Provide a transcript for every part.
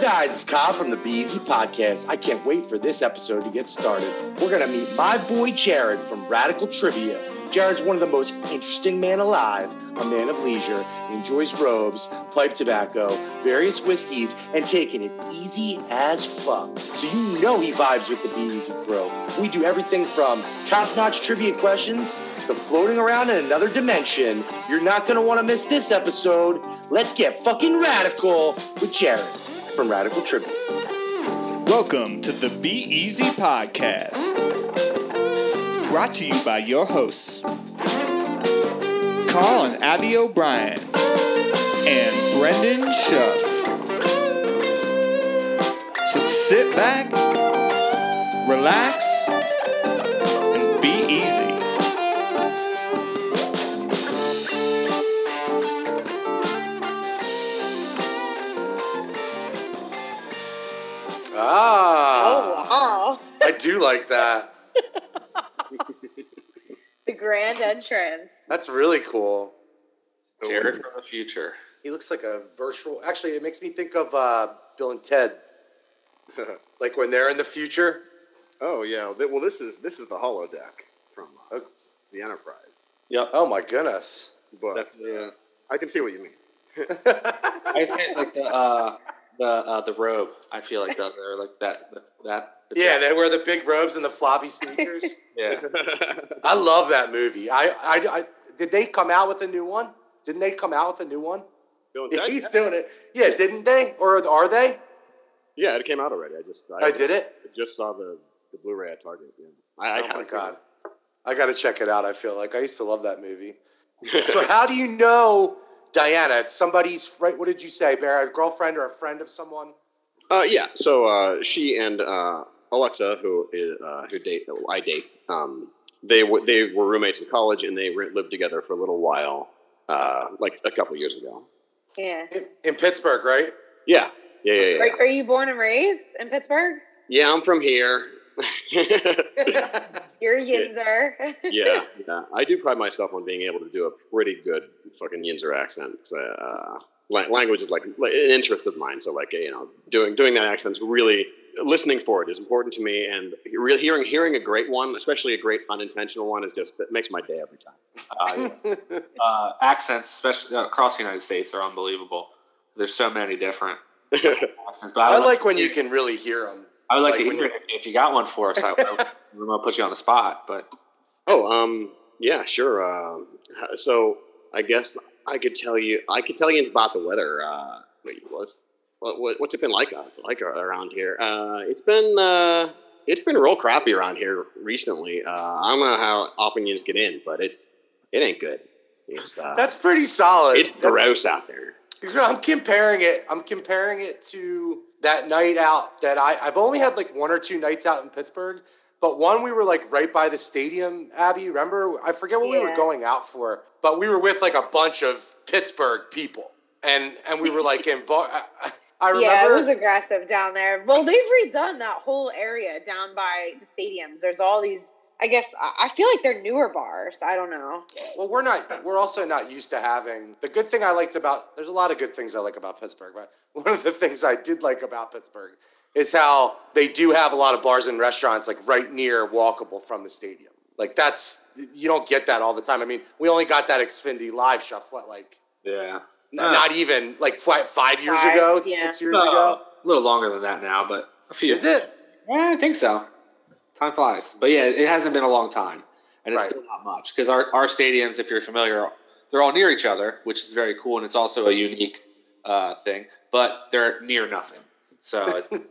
Guys, it's Kyle from the Easy Podcast. I can't wait for this episode to get started. We're going to meet my boy Jared from Radical Trivia. Jared's one of the most interesting men alive, a man of leisure, enjoys robes, pipe tobacco, various whiskeys, and taking it easy as fuck. So you know he vibes with the Easy crew. We do everything from top-notch trivia questions to floating around in another dimension. You're not going to want to miss this episode. Let's get fucking radical with Jared from Radical Trivia. Welcome to the Be Easy Podcast. Brought to you by your hosts, Carl and Abby O'Brien, and Brendan Schuff. So sit back, relax, like that. The grand entrance. That's really cool. Jared from the future. He looks like a virtual. Actually, it makes me think of uh, Bill and Ted. like when they're in the future. Oh yeah. Well, this is this is the holodeck from uh, the Enterprise, Yep. Oh my goodness. but Definitely, uh, I can see what you mean. I say like the uh, the uh, the robe. I feel like does or like that that. Yeah, they wear the big robes and the floppy sneakers. yeah. I love that movie. I, I, I, did they come out with a new one? Didn't they come out with a new one? Bill and Yeah, he's doing it. Yeah, didn't they? Or are they? yeah, it came out already. I just I did it. I just saw the, the Blu-ray at Target. Yeah. I, I Oh my haven't seen god, I got to check it out. I feel like I used to love that movie. so how do you know Diana? It's somebody's right. What did you say, Bear? A girlfriend or a friend of someone? Uh, yeah. So uh, she and uh, Alexa, who is uh, who date I date, um, they were they were roommates in college, and they re- lived together for a little while, uh, like a couple years ago. Yeah. In, in Pittsburgh, right? Yeah. Yeah, yeah, yeah. Are, are you born and raised in Pittsburgh? Yeah, I'm from here. You're a Yinzer. yeah, yeah. I do pride myself on being able to do a pretty good fucking Yinzer accent. Uh, language is like, like an interest of mine. So like you know, doing doing that accent's really listening for it is important to me, and really hearing hearing a great one, especially a great unintentional one, is just it makes my day every time. Uh, yeah. uh, accents, especially uh, across the United States, are unbelievable. There's so many different accents. But I, I like when you can really hear them. I would like, like to hear you- it if you got one for us. I, I, I'm gonna put you on the spot, but Oh, um, yeah, sure. Um, so I guess I could tell you, I could tell you about the weather. Uh, wait, what's what, what, what's it been like uh, like around here? Uh, it's been uh, it's been real crappy around here recently. Uh, I don't know how opinions get in, but it's it ain't good. It's uh, That's pretty solid. it's That's- gross out there. I'm comparing it. I'm comparing it to that night out that I, I've only had like one or two nights out in Pittsburgh, but one we were like right by the stadium. Abby, remember? I forget what we were going out for, but we were with like a bunch of Pittsburgh people, and and we were like in bar. I, I remember. Yeah, it was aggressive down there. Well, they've redone that whole area down by the stadiums. There's all these. I guess I I feel like they're newer bars. I don't know. Well, we're not. We're also not used to having. The good thing I liked about there's a lot of good things I like about Pittsburgh, but one of the things I did like about Pittsburgh is how they do have a lot of bars and restaurants like right near walkable from the stadium. Like that's you don't get that all the time. I mean, we only got that Xfinity live stuff. What like yeah, n- not even like five, five years Five, ago, yeah. six years Uh, ago. a little longer than that now, but a few. Is it? Yeah, I think so. Time flies, but yeah, it hasn't been a long time, and it's Right. still not much because our, our stadiums, if you're familiar, they're all near each other, which is very cool, and it's also a unique uh, thing. But they're near nothing, so it,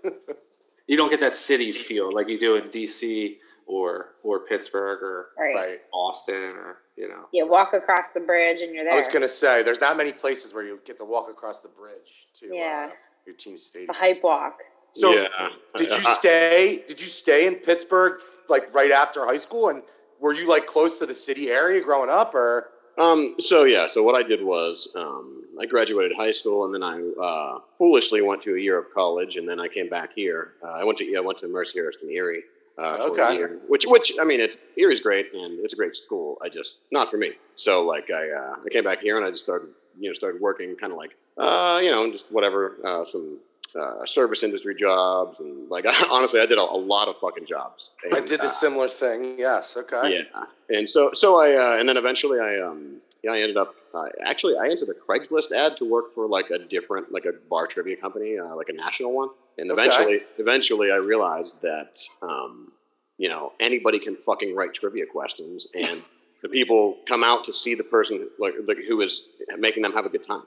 you don't get that city feel like you do in DC or or Pittsburgh or Right. Right. Austin or you know. Yeah, walk across the bridge and you're there. I was gonna say there's not many places where you get to walk across the bridge to Yeah. uh, your team's stadium. the hype walk. So yeah. Did you stay? Did you stay in Pittsburgh like right after high school? And were you like close to the city area growing up, or Um, so yeah, so what I did was um, I graduated high school and then I uh, foolishly went to a year of college and then I came back here. Uh, I went to I went to Mercyhurst in Erie. Uh, Okay. year, which which I mean it's Erie's great and it's a great school. I just not for me. So like I uh, I came back here and I just started you know started working kind of like uh, you know just whatever uh, some uh, service industry jobs, and like honestly, I did a, a lot of fucking jobs. I did the uh, similar thing. Yes. Okay. yeah, and so so I uh, and then eventually I um yeah I ended up uh, actually I answered a Craigslist ad to work for like a different like a bar trivia company uh, like a national one, and Okay. eventually eventually I realized that um you know anybody can fucking write trivia questions and the people come out to see the person like, like who is making them have a good time.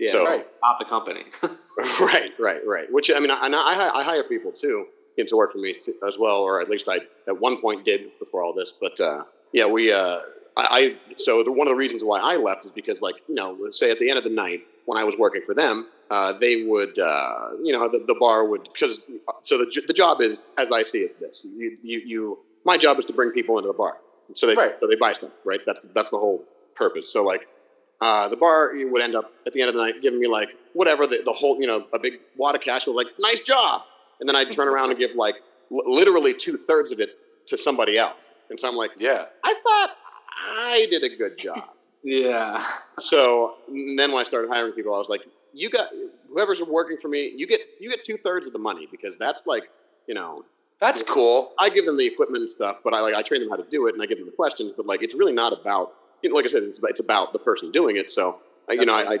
Yeah, So- Right. not the company. right, right, right. Which I mean, I, I, I hire people too to work for me too, as well, or at least I at one point did before all this. But uh, yeah, we. Uh, I, I so the, one of the reasons why I left is because, like, you know, let's say at the end of the night when I was working for them, uh, they would, uh, you know, the, the bar would because so the the job is as I see it, this you you, you my job is to bring people into the bar, so they Right. so they buy stuff, right? That's that's the whole purpose. So like uh, the bar would end up at the end of the night giving me like whatever the, the whole you know a big wad of cash was like nice job and then i'd turn around and give like l- literally two-thirds of it to somebody else and so i'm like Yeah. i thought i did a good job yeah. so then when i started hiring people i was like you got whoever's working for me you get you get two-thirds of the money because that's like you know That's cool. I give them the equipment and stuff, but I like I train them how to do it and I give them the questions. But like, it's really not about you know, like I said, it's about, it's about the person doing it. So you know, I, I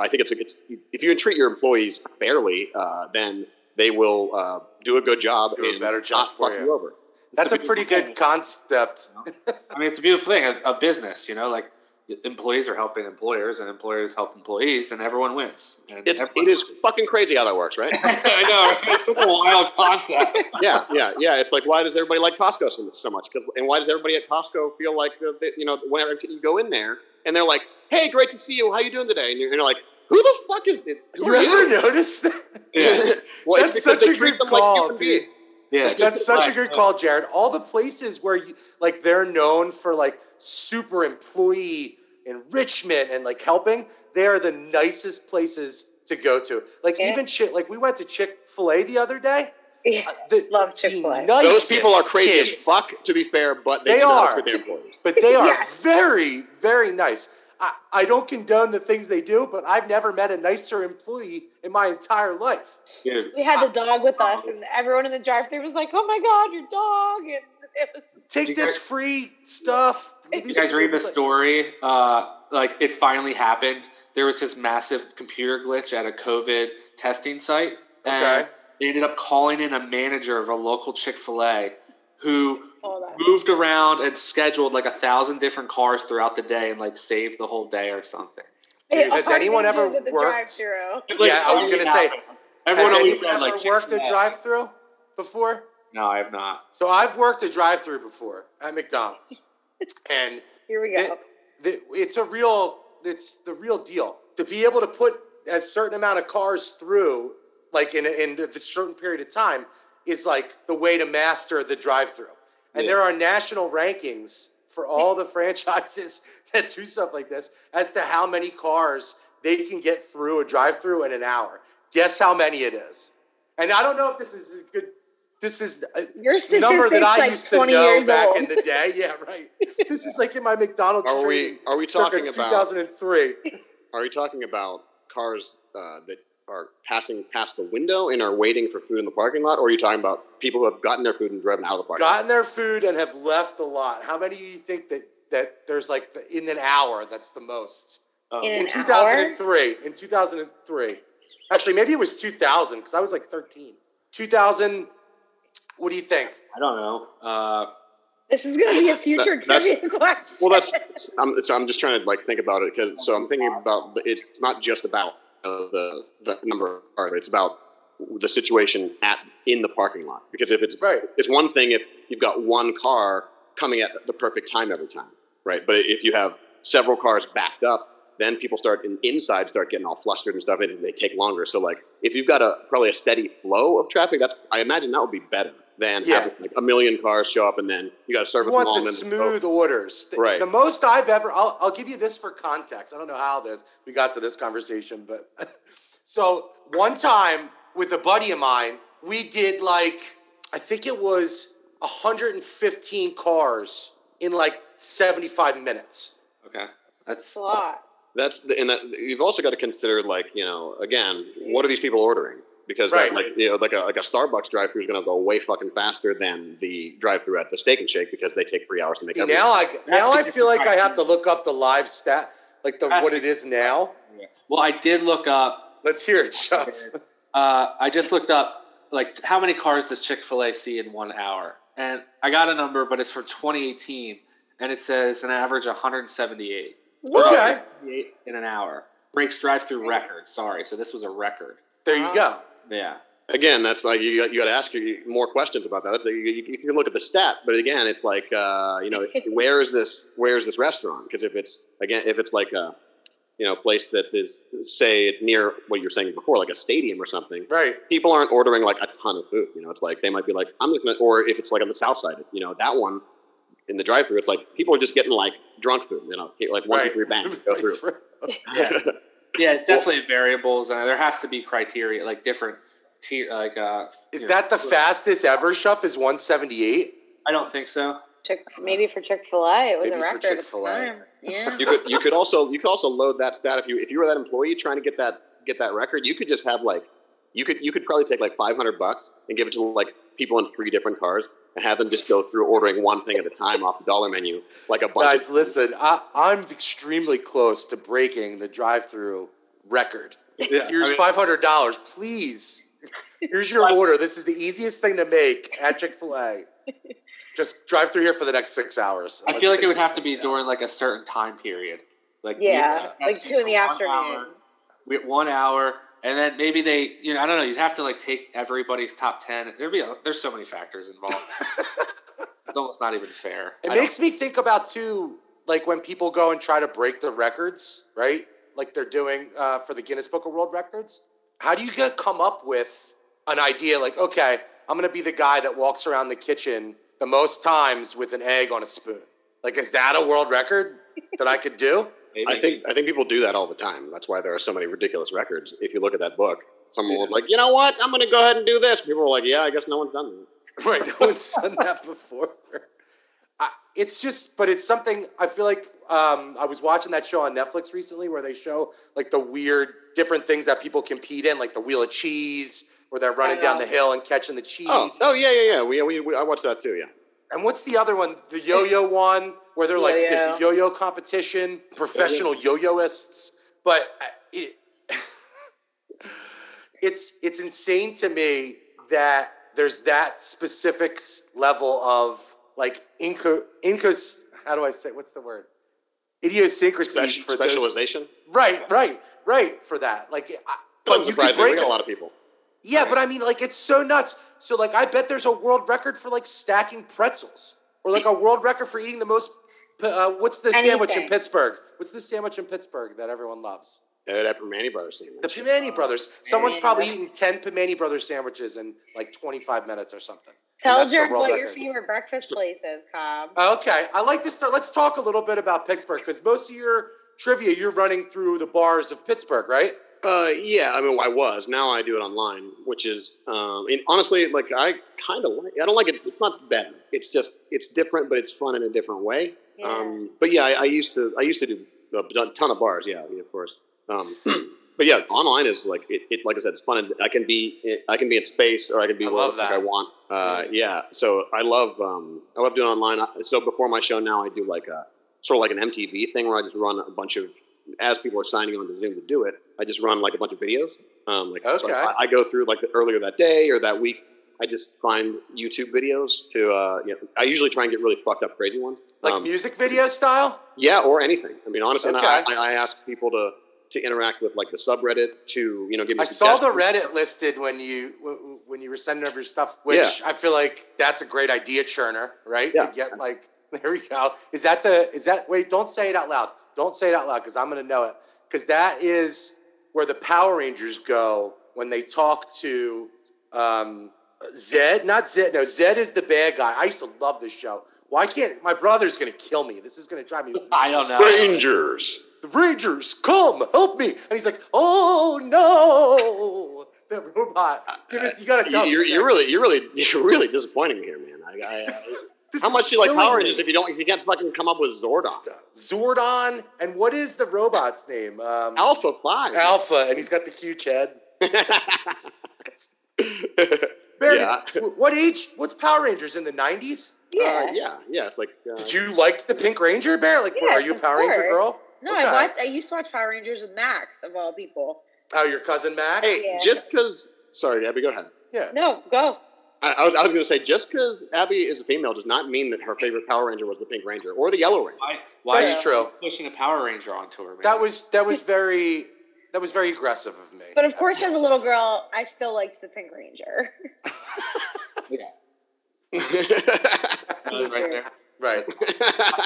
I think it's it's if you treat your employees fairly, uh, then they will uh, do a good job Do a better job not for fuck you. you over. That's a It's pretty beautiful good concept. I mean, it's a beautiful thing. A, a business, you know, like employees are helping employers, and employers help employees, and everyone wins. And It's everyone- it is fucking crazy how that works, right? I know. right? It's such a wild concept. yeah, yeah, yeah. It's like why does everybody like Costco so, so much? Because and why does everybody at Costco feel like uh, they, you know whenever you go in there and they're like, "Hey, great to see you. How you doing today?" And you're, and you're like, "Who the fuck is this? You ever notice that? Yeah. well, That's it's such a treat good them like call, dude. beings. Yeah. That's such a good call, Jared. All the places where you like they're known for like super employee enrichment and like helping, they are the nicest places to go to. Like Yeah. even shit like we went to Chick-fil-A the other day. Yeah. Uh, the- Love Chick-fil-A. Those nicest people are crazy kids, as fuck, to be fair, but they, They are. for their employees. But they are Yes. very, very nice. I, I don't condone the things they do, but I've never met a nicer employee in my entire life. Dude, We had the dog with us, and everyone in the drive-thru was like, "Oh my god, your dog!" And it was just, Take this guys- free stuff. you guys read the story? Uh, like it finally happened. There was this massive computer glitch at a COVID testing site, and Okay. they ended up calling in a manager of a local Chick Fil A who moved around and scheduled like a thousand different cars throughout the day and like saved the whole day or something. Dude, Hey, has anyone ever worked- drive-thru. Yeah, I was gonna say, Everyone Has anyone said like ever worked a Chick-fil-A. drive-through before? No, I have not. So I've worked a drive-through before at McDonald's, and Here we go. the, the, it's a real, it's the real deal to be able to put a certain amount of cars through, like in a, in a certain period of time, is like the way to master the drive-through. And Yeah. there are national rankings for all the franchises that do stuff like this as to how many cars they can get through a drive-through in an hour. Guess how many it is? And I don't know if this is a good. This is a Your number that I like used to 20 know back old. in the day. Yeah, right. This is like in my McDonald's Are we- training. are we circa talking about- 2003? Are you talking about cars uh, that are passing past the window and are waiting for food in the parking lot, or are you talking about people who have gotten their food and driven out of the parking lot? Gotten their food and have left the lot. How many do you think that that there's like the, in an hour? That's the most. Um, In In an 2003. In 2003. Actually, maybe it was 2000 because I was like 13. 2000. What do you think? I don't know. Uh, This is going to be a future That- trivia question. Well, that's I'm, so I'm just trying to like think about it because so I'm thinking about it's not just about uh, the the number of cars. It's about the situation at in the parking lot because if it's Right. it's one thing if you've got one car coming at the perfect time every time, right? But if you have several cars backed up, then people start in, inside start getting all flustered and stuff, and they take longer. So like if you've got a probably a steady flow of traffic, that's I imagine that would be better than Yeah. having like a million cars show up and then you got to service You them want all. the and then- smooth orders. The, Right. the most I've ever, I'll, I'll give you this for context. I don't know how this, we got to this conversation, but so one time with a buddy of mine, we did like, I think it was 115 cars in like 75 minutes. okay, that's It's a lot. That's the, and that, you've also got to consider like you know again what are these people ordering because Right. that, like you know like a like a Starbucks drive through is going to go way fucking faster than the drive through at the Steak and Shake because they take three hours to make See, everything. now I now I feel like I have to look up the live stat, like the That's what it is now. Well, I did look up. Let's hear it, Chuck. Uh, I just looked up like how many cars does Chick Fil A see in one hour, and I got a number, but it's from 2018, and it says an average 178. Okay, in an hour. Breaks drive-through record. Sorry, so this was a record. there you go. Yeah. Again, that's like you got, you got to ask more questions about that. That's, you, you, you can look at the stat, but again, it's like uh, you know where is this where is this restaurant? Because if it's again if it's like a you know place that is say it's near what you were saying before, like a stadium or something, Right. people aren't ordering like a ton of food. You know, it's like they might be like, I'm just gonna, or if it's like on the south side, you know, that one in the drive-through, it's like people are just getting like drunk food. You know, like one, two, right. three, bang, go through. Yeah. Yeah, it's definitely variables, and there has to be criteria, like different tier, like. Uh, Is you know, that the fastest ever? Shuff is one seventy eight. I don't think so. Chick, maybe for Chick Fil A, it was Maybe a for record. at the Chick-fil-A. time. Yeah. you could you could also you could also load that stat if you if you were that employee trying to get that get that record, you could just have like you could you could probably take like five hundred bucks and give it to like people in three different cars and have them just go through ordering one thing at a time off the dollar menu, like a bunch of Guys, of listen, I, I'm extremely close to breaking the drive through record. Yeah, Here's I mean- five hundred dollars, please. Here's your order. This is the easiest thing to make at Chick Fil A. Just drive through here for the next six hours. I feel like it would have to be during like a certain time period, like Yeah, like two in the afternoon. hour, we one hour, and then maybe they, you know, I don't know. You'd have to like take everybody's top ten. There'd be a, there's so many factors involved. it's almost not even fair. It I makes me think about too, like when people go and try to break the records, right? Like they're doing uh, for the Guinness Book of World Records. How do you get come up with an idea like, okay, I'm gonna be the guy that walks around the kitchen the most times with an egg on a spoon? Like, is that a world record that I could do? Maybe. I think I think people do that all the time. That's why there are so many ridiculous records. If you look at that book, someone was like, you know what, I'm going to go ahead and do this. People were like, yeah, I guess no one's done that. Right, no one's done that before. I, it's just, but it's something I feel like um, I was watching that show on Netflix recently where they show like the weird different things that people compete in, like the wheel of cheese, where they're running down the hill and catching the cheese. Oh, oh yeah, yeah, yeah. We, we, we I watched that too. Yeah. And what's the other one? The yo-yo one, where they're like Yo-yo. this yo-yo competition, professional yo-yoists. But uh, it, it's it's insane to me that there's that specific level of like inco, incos. How do I say? What's the word? Idiosyncrasies Speci- for those- specialization. Right, right, right. For that, like, I, But but you could break it. a lot of people. Yeah, but I mean, like, it's so nuts. So, like, I bet there's a world record for like stacking pretzels, or like a world record for eating the most. Uh, what's the sandwich in Pittsburgh? What's the sandwich in Pittsburgh that everyone loves? Yeah, that Primanti Brothers sandwich. The Primanti Brothers. Someone's Yeah. probably eaten ten Primanti Brothers sandwiches in like 25 minutes or something. Tell that's the Jared world what your favorite breakfast place is, Cobb. Okay, I like to start. Let's talk a little bit about Pittsburgh because most of your trivia you're running through the bars of Pittsburgh, right? Uh, yeah, I mean, I was. Now I do it online, which is, um, and honestly, like I kind of like. I don't like it. It's not bad. It's just it's different, but it's fun in a different way. Yeah. Um, but yeah, I, I used to. I used to do a ton of bars. Yeah, of course. Um, but yeah, online is like it, it. Like I said, it's fun. and I can be. I can be in space, or I can be I where love the fuck that. I want. Uh, yeah. So I love. Um, I love doing online. So before my show now, I do like a sort of like an MTV thing where I just run a bunch of as people are signing on to Zoom to do it, I just run like a bunch of videos. Um, like so Okay. I, I go through like the, earlier that day or that week. I just find YouTube videos to. Uh, you know, I usually try and get really fucked up, crazy ones. Like Um, music video style. yeah, or anything. I mean, honestly, and I, I, I ask people to to interact with like the subreddit to you know give me. I saw the. Reddit listed when you when you were sending over your stuff, which Yeah. I feel like that's a great idea churner, right? Yeah. To get like there we go. Is that the is that wait? Don't say it out loud. Don't say it out loud because I'm gonna know it. Because that is where the Power Rangers go when they talk to um, Zedd. Not Zedd. No, Zedd is the bad guy. I used to love this show. Why can't my brother's gonna kill me? This is gonna drive me. I don't know. Rangers. The Rangers, come help me! And he's like, "Oh no!" The robot. Give it, you gotta tell You're, me. you're really, you're really, you're really disappointing me here, man. I, I, uh, This how is much do you like killing Power me. Rangers if you don't, if you can't fucking come up with Zordon? Zordon, and what is the robot's name? Um, Alpha Five. Alpha, and he's got the huge head. Bear, Yeah. what age? What's Power Rangers in the '90s? Yeah. Uh, yeah, yeah. It's like. Uh, Did you like the Pink Ranger, Bear? Like, Yes, are you a of Power Ranger girl? No, Okay. I watched. I used to watch Power Rangers with Max of all people. Oh, your cousin Max? Hey, Yeah. just because. Sorry, Abby, go ahead. Yeah. No, go. I, I was, I was going to say, just because Abby is a female does not mean that her favorite Power Ranger was the Pink Ranger or the Yellow Ranger. Why? Why That's true. pushing a Power Ranger onto her? Man? That was that was very that was very aggressive of me. But of course, as a little girl, I still liked the Pink Ranger. yeah. right there. right.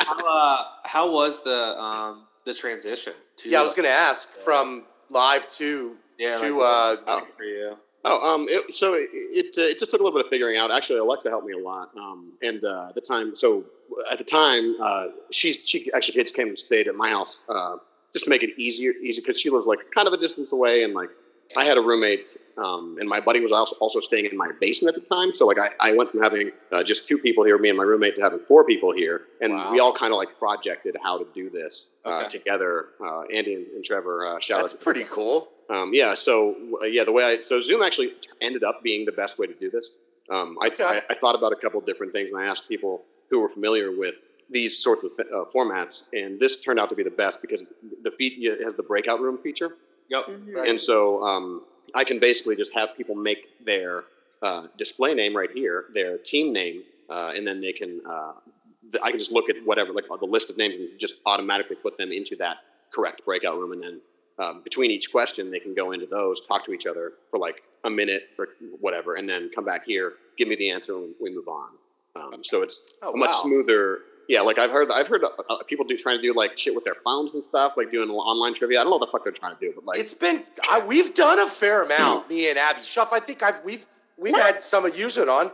How, uh, how was the um, the transition? To Yeah, I was going to ask from live to yeah, to, like, uh, like for you. Oh, um, it, so it it, uh, it just took a little bit of figuring out. Actually, Alexa helped me a lot. Um, and uh, at the time, so at the time, uh, she's she actually kids came and stayed at my house uh, just to make it easier, easy because she lives like kind of a distance away, and like I had a roommate, um, and my buddy was also also staying in my basement at the time. So like I, I went from having uh, just two people here, me and my roommate, to having four people here, and Wow. we all kind of like projected how to do this uh, Okay. together. Uh, Andy and, and Trevor, uh, shout That's out to pretty cool. Um, yeah. So uh, yeah, the way I so Zoom actually ended up being the best way to do this. Um, I, Okay. I, I thought about a couple of different things, and I asked people who were familiar with these sorts of uh, formats, and this turned out to be the best because the feed has the breakout room feature, Yep. Right. and so um, I can basically just have people make their uh, display name right here, their team name, uh, and then they can. Uh, th- I can just look at whatever, like the list of names, and just automatically put them into that correct breakout room, and then um, between each question, they can go into those, talk to each other for like a minute or whatever, and then come back here, give me the answer, and we move on. Um, so it's Oh, a much wow. smoother. Yeah, like I've heard, I've heard uh, uh, people do trying to do like shit with their phones and stuff, like doing online trivia. I don't know what the fuck they're trying to do, but like It's been I, we've done a fair amount, me and Abby Shuff. I think I've we've we've had some of use it on,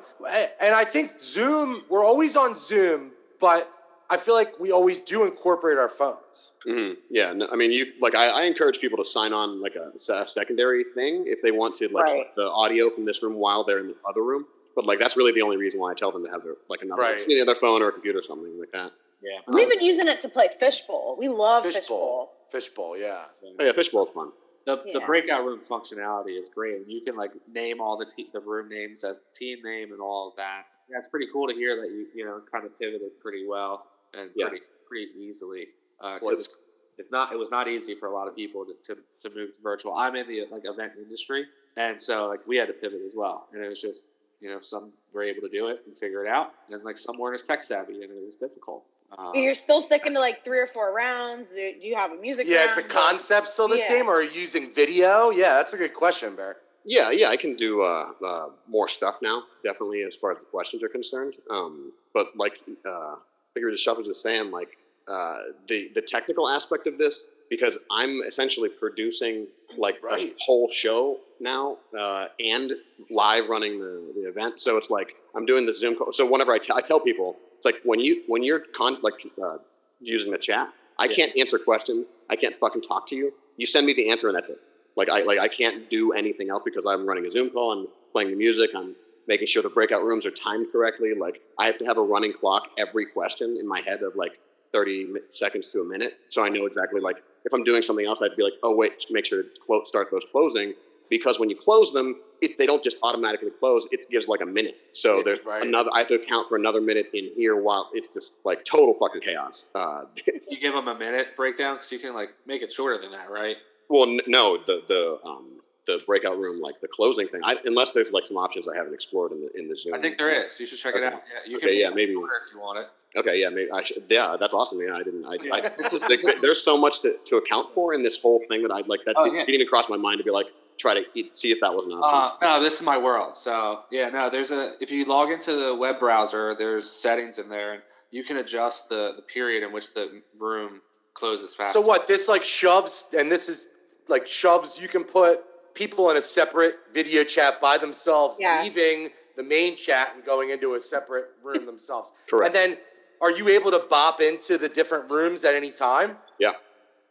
and I think Zoom. We're always on Zoom, but I feel like we always do incorporate our phones. hmm Yeah, no, I mean, you like I, I encourage people to sign on like a secondary thing if they want to like Right. the audio from this room while they're in the other room. But like that's really the only reason why I tell them to have their like another Right. either their phone or a computer or something like that. Yeah. We've been using it to play fishbowl. We love Fishbowl, fishbowl. fishbowl, yeah. Oh yeah, fishbowl's fun. The, the breakout room functionality is great. You can like name all the te- the room names as team name and all of that. Yeah, it's pretty cool to hear that you you know kind of pivoted pretty well and Yeah. pretty pretty easily. Uh, Was- 'cause it's, it's not it was not easy for a lot of people to, to, to move to virtual. I'm in the like event industry, and so like we had to pivot as well. And it was just you know some were able to do it and figure it out, and like some weren't as tech savvy, and it was difficult. Um, You're still sticking to like three or four rounds. Do, do you have a music? Yeah, is the concept still the Yeah. same, or are you using video? Yeah, that's a good question, Bear. Yeah, yeah, I can do uh, uh, more stuff now. Definitely, as far as the questions are concerned. Um, but like, uh, figure the stuff was just saying, like uh, the the technical aspect of this, because I'm essentially producing like Right. a whole show now uh, and live running the, the event. So it's like I'm doing the Zoom call. So whenever I, t- I tell people, it's like when you when you're con- like uh, using the chat, I Yeah. can't answer questions. I can't fucking talk to you. You send me the answer and that's it. Like I like I can't do anything else because I'm running a Zoom call. I'm playing the music. I'm making sure the breakout rooms are timed correctly. Like I have to have a running clock every question in my head of like 30 seconds to a minute, so I know exactly like if I'm doing something else, I'd be like, oh wait, make sure to clo- start those closing because when you close them, it, they don't just automatically close. It gives like a minute. So there's right. another. I have to account for another minute in here while it's just like total fucking chaos. Uh, you give them a minute breakdown because you can like make it shorter than that, right? Well, n- no, the the um, the breakout room, like the closing thing. I, unless there's like some options I haven't explored in the in the Zoom. I think there is. You should check it out. Yeah, you Okay, can make yeah, maybe. if you want it. Okay, yeah, maybe I should. Yeah, that's awesome. Yeah, I didn't. I, I this is there's so much to, to account for in this whole thing that I'd like that Oh, didn't yeah. didn't even cross my mind to be like try to eat, see if that was an option. Uh, no, this is my world. So yeah, no, there's a if you log into the web browser, there's settings in there, and you can adjust the the period in which the room closes fast. So what? This like shoves, and this is like shoves. You can put people in a separate video chat by themselves, Yeah. leaving the main chat and going into a separate room themselves. Correct. And then, are you able to bop into the different rooms at any time? Yeah.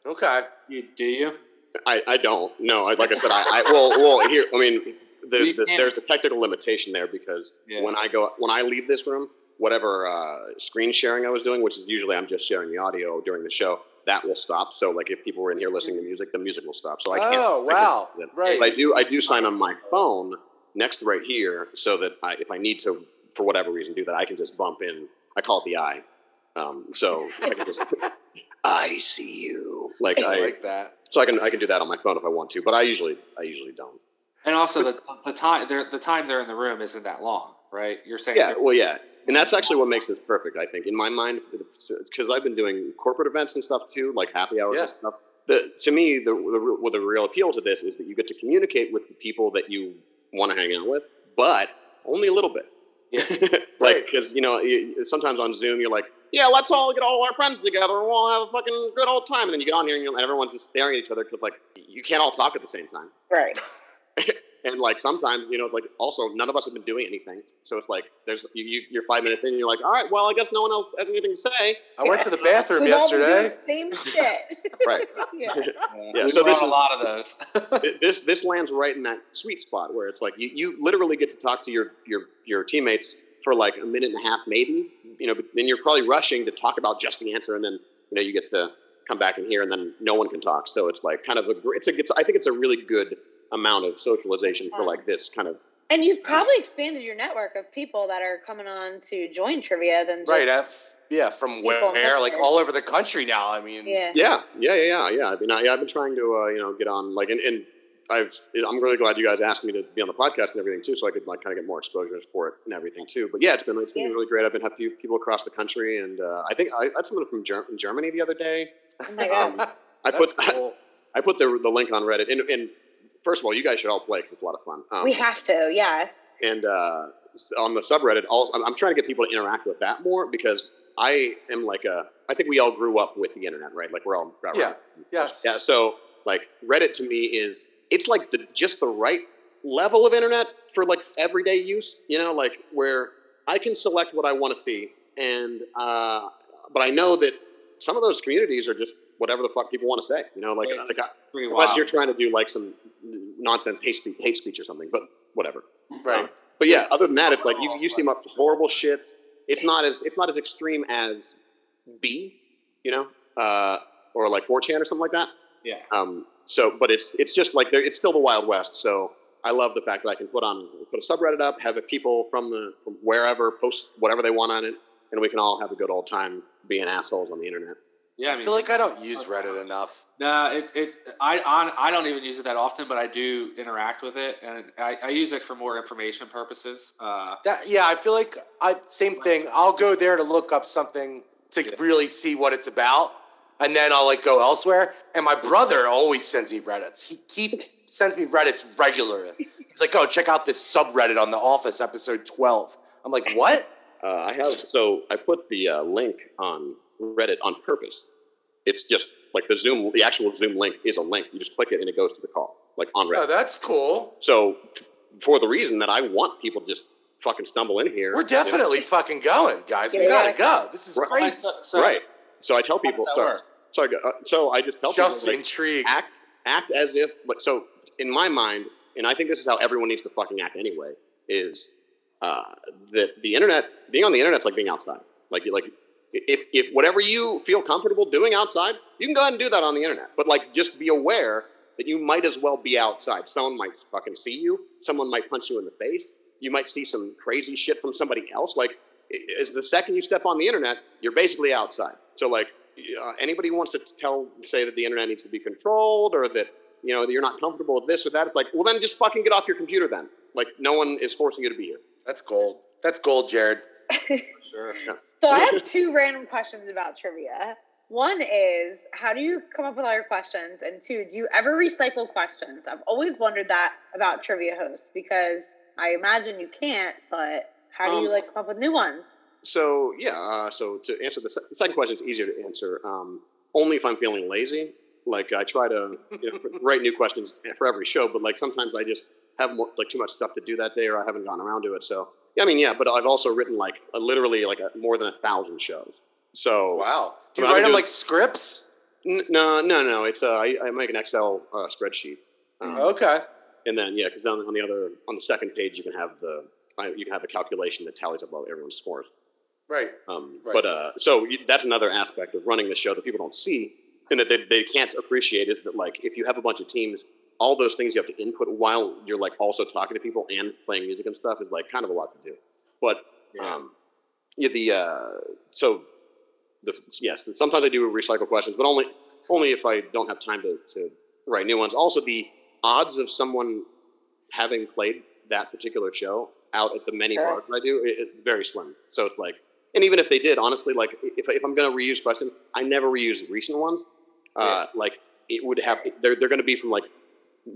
Okay. You, do you? I, I don't. No, I, like I said, I, I well, well, here. I mean, the, the, there's a technical limitation there because Yeah. when I go when I leave this room, whatever uh, screen sharing I was doing, which is usually I'm just sharing the audio during the show, that will stop. So like if people were in here listening to music, the music will stop. So I can't. Oh, I can't wow. Right. But I do I do sign on my phone next to right here so that I, if I need to for whatever reason do that, I can just bump in. I call it the eye. Um, so I can just I see you like I I like that. so I can I can do that on my phone if I want to, but I usually I usually don't. And also the, the time they're the time they're in the room isn't that long, right? You're saying Yeah, well, yeah, and that's actually what makes this perfect. I think in my mind, because I've been doing corporate events and stuff too, like happy hours Yeah. and stuff. The, to me, the, the real- well, the real appeal to this is that you get to communicate with the people that you want to hang out with, but only a little bit. Yeah. like Right. because you know you, sometimes on Zoom you're like, yeah, let's all get all our friends together and we'll all have a fucking good old time, and then you get on here and, you're, and everyone's just staring at each other because like you can't all talk at the same time. Right. And like sometimes, you know, like also none of us have been doing anything. So it's like there's you, you you're five minutes in and you're like, all right, well, I guess no one else has anything to say. I went to the bathroom We've all been doing yesterday. the Same shit. Right. yeah. Yeah, we so brought this a lot of those. This this lands right in that sweet spot where it's like you, you literally get to talk to your your your teammates for like a minute and a half, maybe. You know, but then you're probably rushing to talk about just the answer, and then you know you get to come back in here, and then no one can talk. So it's like kind of a gr- it's a it's, I think it's a really good amount of socialization for like this kind of And you've probably expanded your network of people that are coming on to join trivia than just, Right. I've, yeah, from where, in like all over the country now. I mean, yeah. Yeah, yeah, yeah, yeah, yeah. I mean, I, I've been trying to, uh, you know, get on like, and, and I've, I'm really glad you guys asked me to be on the podcast and everything too, so I could like kind of get more exposure for it and everything too. But yeah, it's been it's been Yeah. really great. I've been having people across the country, and uh, I think I had someone from Ger- Germany the other day. Oh my god. Um, I put that's cool. I put the the link on Reddit, and, and first of all, you guys should all play because it's a lot of fun. Um, we have to, yes. and uh, on the subreddit, also, I'm, I'm trying to get people to interact with that more because I am like a. I think we all grew up with the internet, right? Like we're all Yeah. Yes. yeah. So like Reddit to me is it's like the just the right level of internet for like everyday use. You know, like where I can select what I want to see, and uh, but I know that some of those communities are just whatever the fuck people want to say. You know, like, like I- unless you're trying to do like some nonsense hate speech, hate speech or something, but whatever. Right. But yeah, other than that, it's like you, you seem up to horrible shit. It's not as it's not as extreme as B, you know, uh, or like 4chan or something like that. yeah. Um, so, but it's it's just like it's still the Wild West. So I love the fact that I can put on put a subreddit up, have people from the from wherever post whatever they want on it, and we can all have a good old time being assholes on the internet. Yeah, I I mean, feel like I don't use Reddit enough. No, it's it's I on I don't even use it that often, but I do interact with it, and I, I use it for more information purposes. Uh, That, yeah, I feel like I same thing. I'll go there to look up something to Yeah. really see what it's about, and then I'll like go elsewhere. And my brother always sends me Reddits. He Keith sends me Reddits regularly. He's like, "Oh, check out this subreddit on The Office, episode 12. I'm like, "What?" Uh, I have so I put the uh, link on Reddit on purpose. It's just like the Zoom, the actual Zoom link is a link. You just click it and it goes to the call, like on Reddit. Oh, that's cool. So for the reason that I want people to just fucking stumble in here. We're definitely fucking going, guys. We Yeah. gotta go. This is Right. crazy. so, so- right. So I tell people. Sorry, that So, I, uh, so I just tell Just people like, intrigued. act act as if. Like, so in my mind, and I think this is how everyone needs to fucking act anyway. Is uh, that the internet being on the internet's like being outside. Like like if if whatever you feel comfortable doing outside, you can go ahead and do that on the internet. But like just be aware that you might as well be outside. Someone might fucking see you. Someone might punch you in the face. You might see some crazy shit from somebody else. Like is the second you step on the internet, you're basically outside. So like uh, anybody who wants to tell say that the internet needs to be controlled or that you know that you're not comfortable with this or that, it's like well then just fucking get off your computer then. Like no one is forcing you to be here. That's gold. That's gold, Jared. Sure. So I have two random questions about trivia. One is, how do you come up with all your questions? And two, do you ever recycle questions? I've always wondered that about trivia hosts because I imagine you can't, but how do you Um, like come up with new ones? So yeah, uh, so to answer the, se- the second question, it's easier to answer. Um, only if I'm feeling lazy. Like I try to you know, write new questions for every show, but like sometimes I just have more, like too much stuff to do that day, or I haven't gotten around to it. So I mean yeah, but I've also written like a, literally like a, more than a thousand shows. So Wow. Do you write them like scripts? N- no, no, no. It's uh, I, I make an Excel uh, spreadsheet, um, Okay. and then yeah, because on, on the other on the second page you can have the you can have a calculation that tallies up all everyone's scores. Right. Um, Right. But uh, so you, that's another aspect of running the show that people don't see. and that they, they can't appreciate is that like if you have a bunch of teams, all those things you have to input while you're like also talking to people and playing music and stuff is like kind of a lot to do. But Yeah. um, yeah, the uh, so the yes, sometimes I do recycle questions, but only only if I don't have time to, to write new ones. Also, the odds of someone having played that particular show out at the many Sure. bars I do, it, it's very slim. So it's like, and even if they did, honestly, like if, if I'm going to reuse questions, I never reuse recent ones. Uh, Like it would have, they're, they're going to be from like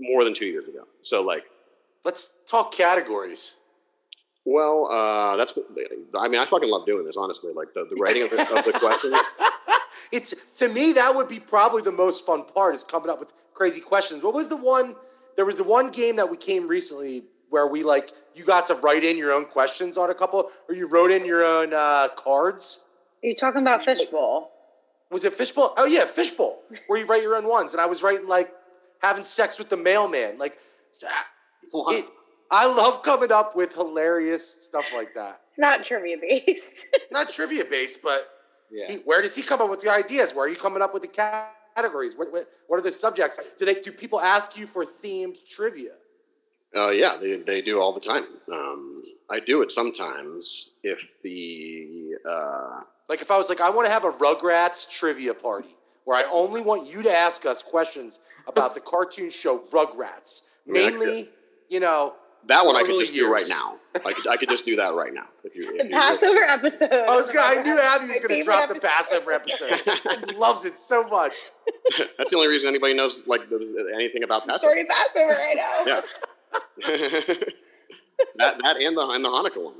more than two years ago. So like, Let's talk categories. well, uh, that's, I mean, I fucking love doing this, honestly. Like the, the writing of the, of the questions. It's to me that would be probably the most fun part is coming up with crazy questions. What was the one? There was the one game that we came recently where we like you got to write in your own questions on a couple, or you wrote in your own uh, cards. Are you talking about fishbowl? Was it fishbowl? Oh yeah, fishbowl, where you write your own ones. And I was writing like having sex with the mailman. Like, it, I love coming up with hilarious stuff like that. Not trivia based. Not trivia based, but Yeah. he, where does he come up with the ideas? Where are you coming up with the categories? What, what, what are the subjects? Do they do people ask you for themed trivia? Uh, yeah, they, they do all the time. Um, I do it sometimes if the uh, Like if I was like, I want to have a Rugrats trivia party where I only want you to ask us questions about the cartoon show Rugrats, I mean, I mainly, you know. that one I could Early just do right now. I could I could just do that right now. If you, the if you Passover episode. I was gonna, I knew Abby was going to drop the. Passover episode. Loves it so much. that's the only reason anybody knows like anything about that. Story Passover right now. Yeah. that that and the and the Hanukkah one.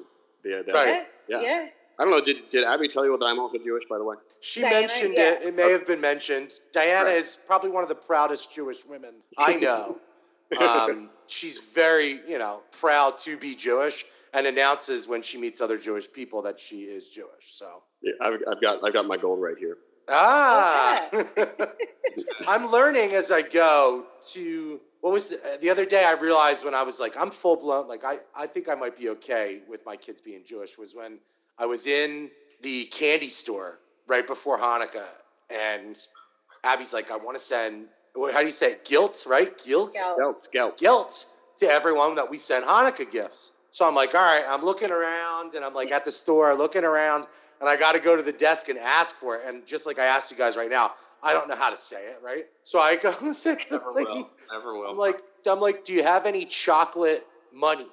Yeah, that- Right. Yeah. yeah. I don't know. Did did Abby tell you that I'm also Jewish? By the way. She Diana, mentioned yeah. it. It may have been mentioned. Diana Right. is probably one of the proudest Jewish women I know. um, she's very, you know, proud to be Jewish and announces when she meets other Jewish people that she is Jewish. So, Yeah, I've, I've got I've got my gold right here. ah, I'm learning as I go to. What was the, the other day? I realized when I was like, I'm full blown. Like, I, I think I might be okay with my kids being Jewish. Was when I was in the candy store right before Hanukkah, and Abby's like, I want to send. How do you say it? Gelt, right? Gelt, Gelt. Scalp, scalp. gelt to everyone that we send Hanukkah gifts. So I'm like, all right, I'm looking around, and I'm like at the store looking around, and I got to go to the desk and ask for it. And just like I asked you guys right now, I don't know how to say it, right? So I go and say, Never like, will. Never will. I'm like, I'm like, do you have any chocolate money,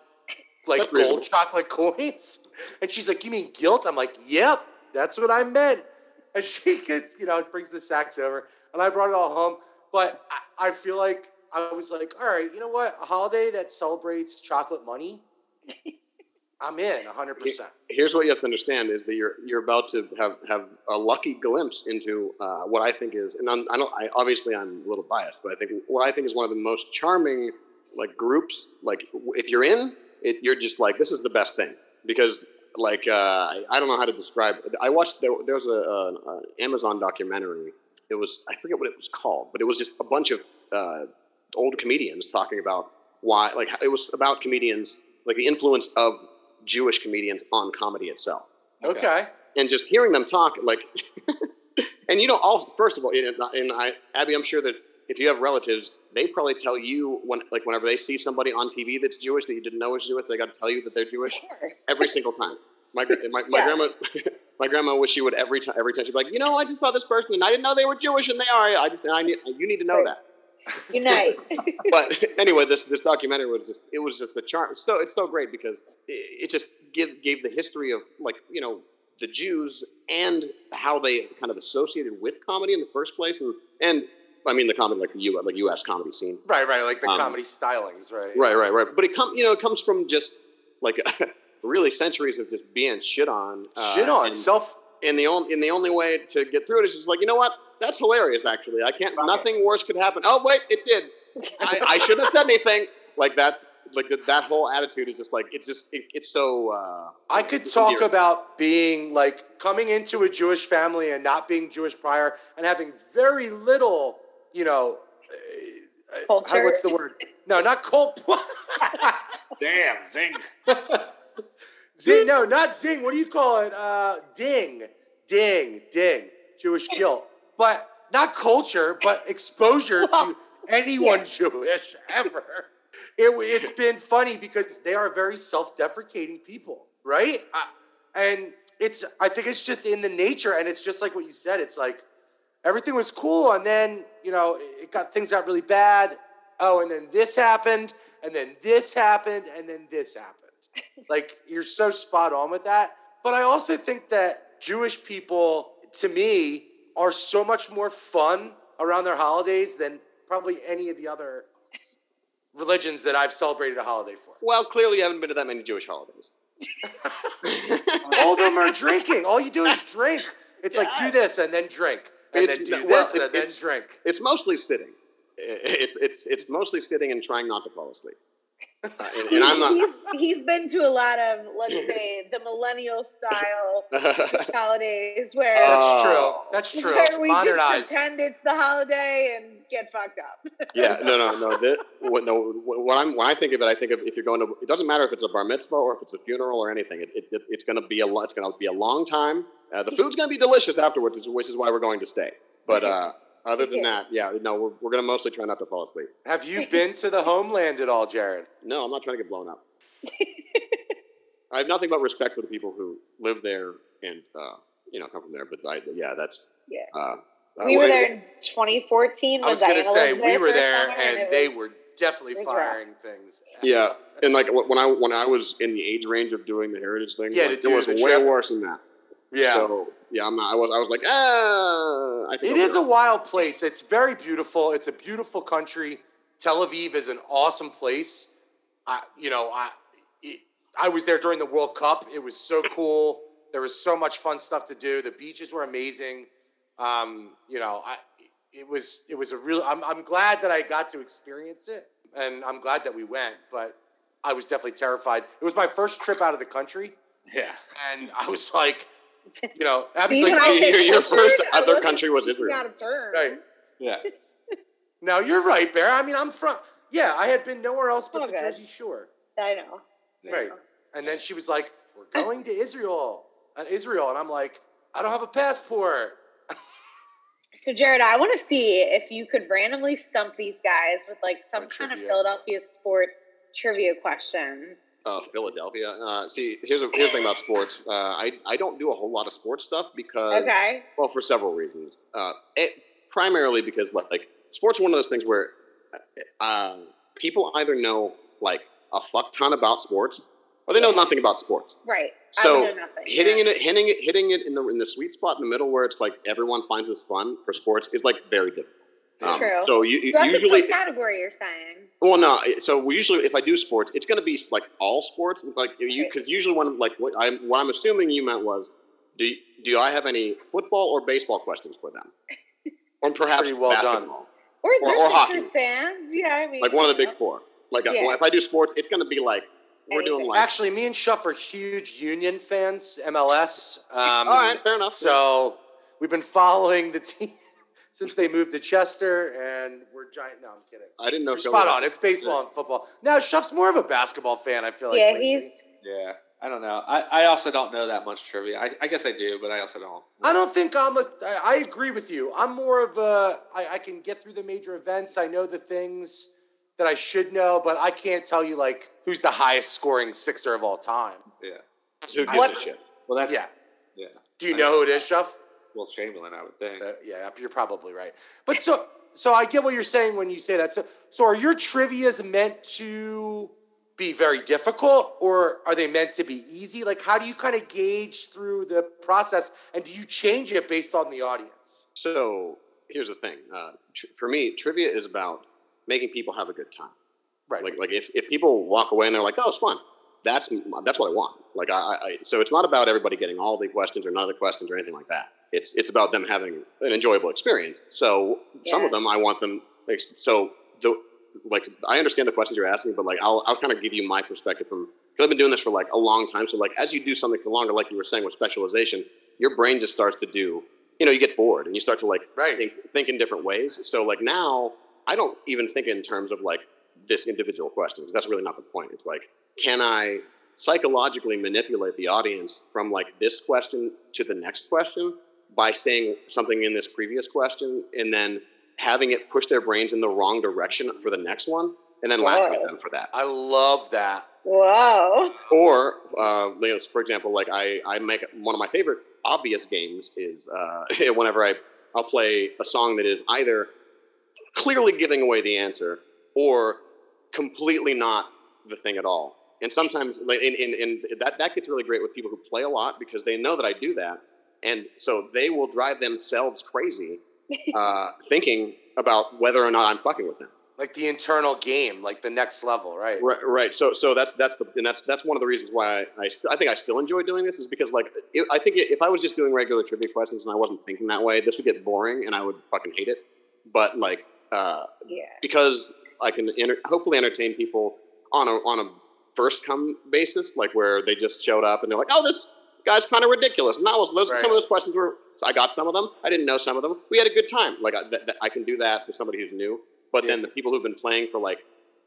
like That's gold reasonable. chocolate coins? And she's like, you mean gelt? I'm like, yep, that's what I meant. And she gets, you know, brings the sacks over, and I brought it all home. But I, I feel like I was like, all right, you know what? A holiday that celebrates chocolate money, I'm in 100. percent here's what you have to understand is that you're you're about to have have a lucky glimpse into uh, what I think is, and I'm, I don't, I obviously I'm a little biased, but I think what I think is one of the most charming like groups. Like if you're in it, you're just like this is the best thing because like uh, I, I don't know how to describe. It. I watched there, there was a, a, a Amazon documentary. It was I forget what it was called, but it was just a bunch of uh, old comedians talking about why like it was about comedians like the influence of Jewish comedians on comedy itself. Okay. And just hearing them talk, like, and you know, all first of all, and, and I, Abby, I'm sure that if you have relatives, they probably tell you when, like, whenever they see somebody on TV that's Jewish that you didn't know was Jewish, they got to tell you that they're Jewish every single time. My my, my Yeah. grandma, my grandma wish she would every time every time she'd be like, you know, I just saw this person and I didn't know they were Jewish and they are. I just I need you need to know that Unite. but anyway, this this documentary was just it was just a charm. So it's so great because it, it just give, gave the history of like you know the Jews and how they kind of associated with comedy in the first place, and and I mean the comedy like the U like U.S. comedy scene. Right, right, like the Um, comedy stylings, right? Right, right, right. But it comes, you know it comes from just like really centuries of just being shit on. uh, Shit on and- self. and the only and the only way to get through it is just like you know what that's hilarious actually i can't nothing worse could happen oh wait it did i, I shouldn't have said anything like that's like that, that whole attitude is just like it's just it, it's so uh I could talk endearing. about being like coming into a Jewish family and not being Jewish prior and having very little, you know, uh, uh, how, what's the word? No, not cult. Damn, zing. zing. No, not zing. What do you call it? Uh, ding, ding, ding. Jewish guilt. But not culture, but exposure to anyone Jewish ever. It, it's been funny because they are very self-deprecating people, right? I, and it's I think it's just in the nature, and it's just like what you said. It's like everything was cool, and then you know it got things got really bad. Oh, and then this happened, and then this happened, and then this happened. like you're so spot on with that. But I also think that Jewish people, to me, are so much more fun around their holidays than probably any of the other religions that I've celebrated a holiday for. Well, clearly you haven't been to that many Jewish holidays. All of them are drinking. All you do is drink. It's like do this and then drink, and It's- then do well, this it- and then drink. It's mostly sitting. It's it's it's mostly sitting and trying not to fall asleep. Uh, and, and I'm not. he's, he's been to a lot of, let's say, the millennial style holidays where, That's Oh. true. That's true. where we just pretend it's the holiday and get fucked up. yeah, no, no, no. That, what, no. What I'm when I think of it, I think of if you're going to. It doesn't matter if it's a bar mitzvah or if it's a funeral or anything. It, it, it- it's going to be a it's going to be a long time. Uh, the food's going to be delicious afterwards, which is- why we're going to stay. But uh, other than that, yeah, no, we're, we're going to mostly try not to fall asleep. Have you been to the homeland at all, Jared? No, I'm not trying to get blown up. I have nothing but respect for the people who live there and uh, you know come from there. But I, yeah, that's Yeah. Uh, uh, we were there in 2014. I was going to say we were there summer, and they were definitely it was rough. firing things. Yeah, and like when I when I was in the age range of doing the heritage thing, Yeah, like, it was way trip. worse than that. Yeah. So yeah, I'm not. I was. I was like, ah. It is be a wild place. It's very beautiful. It's a beautiful country. Tel Aviv is an awesome place. I, you know, I, it, I was there during the World Cup. It was so cool. There was so much fun stuff to do. The beaches were amazing. Um, you know, I, it was it was a real. I'm I'm glad that I got to experience it, and I'm glad that we went. But I was definitely terrified. It was my first trip out of the country, Yeah. and I was like, you know, Abby's like, Your- your first other country was Israel. Out of turn. right. Yeah. No, you're right, Bear. I mean, I'm from. Yeah, I had been nowhere else but Oh, the good. Jersey Shore. I know. Right. And then she was like, "We're going to Israel." And Israel, and I'm like, "I don't have a passport." So, Jared, I want to see if you could randomly stump these guys with like some Or kind of. Philadelphia sports trivia question. Oh, Philadelphia. Uh, see, here's a here's the thing about sports. Uh, I I don't do a whole lot of sports stuff because Okay. well, for several reasons. Uh, it, primarily because like, sports are one of those things where uh, people either know like a fuck ton about sports or they know nothing about sports. Right. So I would nothing. hitting yeah. it, hitting it, hitting it in the in the sweet spot in the middle where it's like everyone finds this fun for sports is like very difficult. Um, True. So you So that's usually a tough category you're saying. well, no. So we usually, if I do sports, it's going to be like all sports. Like you, Right. because usually when like what I'm, what I'm assuming you meant was, do you, do I have any football or baseball questions for them, or perhaps Pretty well done. Or, Or- or hockey. Fans. Yeah, I mean, like one of the you big four. Like Yeah. if I do sports, it's going to be like we're doing like. Actually, me and Shuff are huge Union fans, MLS. Um, All right, fair enough. So we've been following the team since they moved to Chester, and we're giant. No, I'm kidding. I didn't know. You're spot on. It's baseball and football. Now Shuff's more of a basketball fan. I feel like. Yeah, lately. he's. Yeah. I don't know. I, I also don't know that much trivia. I, I guess I do, but I also don't. I don't think I'm a. I I agree with you. I'm more of a. I, I can get through the major events. I know the things that I should know, but I can't tell you like who's the highest scoring Sixer of all time. Yeah. Who gives What- a shit? Well, that's Yeah. Yeah. Do you know who it is, Shuff? Well, Chamberlain, I would think. Uh, yeah, you're probably right. But so, so I get what you're saying when you say that. So, so are your trivia's meant to be very difficult, or are they meant to be easy? Like, how do you kind of gauge through the process, and do you change it based on the audience? So here's the thing. Uh, tr- for me, trivia is about making people have a good time. Right. Like, like if, if people walk away and they're like, "Oh, it's fun," that's that's what I want. Like, I I- so it's not about everybody getting all the questions or none of the questions or anything like that. It's it's about them having an enjoyable experience. So some of them, I want them. Like, so the like I understand the questions you're asking, but like I'll I'll kind of give you my perspective from because I've been doing this for like a long time. So like as you do something for longer, like you were saying with specialization, your brain just starts to do. You know, you get bored and you start to like Right. think, think in different ways. So like now, I don't even think in terms of like this individual question. 'cause That's really not the point. It's like, can I psychologically manipulate the audience from like this question to the next question by saying something in this previous question and then having it push their brains in the wrong direction for the next one, and then laughing at them for that. I love that. Wow. Or, uh, you know, for example, like I, I make one of my favorite obvious games is uh, whenever I I'll play a song that is either clearly giving away the answer or completely not the thing at all. And sometimes, like, and, and, and that that gets really great with people who play a lot because they know that I do that, and so they will drive themselves crazy, uh, thinking about whether or not I'm fucking with them. Like the internal game, like the next level, right? Right, right. So, so that's that's the and that's that's one of the reasons why I, I, st- I think I still enjoy doing this is because like it, I think if I was just doing regular trivia questions and I wasn't thinking that way, this would get boring and I would fucking hate it. But like uh, Yeah. because I can enter- hopefully entertain people on a on a first come basis, like where they just showed up and they're like, oh, this guy's kind of ridiculous. And that was those, Right. some of those questions were I got some of them. I didn't know some of them. We had a good time. Like I, that, that- I can do that for somebody who's new. But then the people who've been playing for like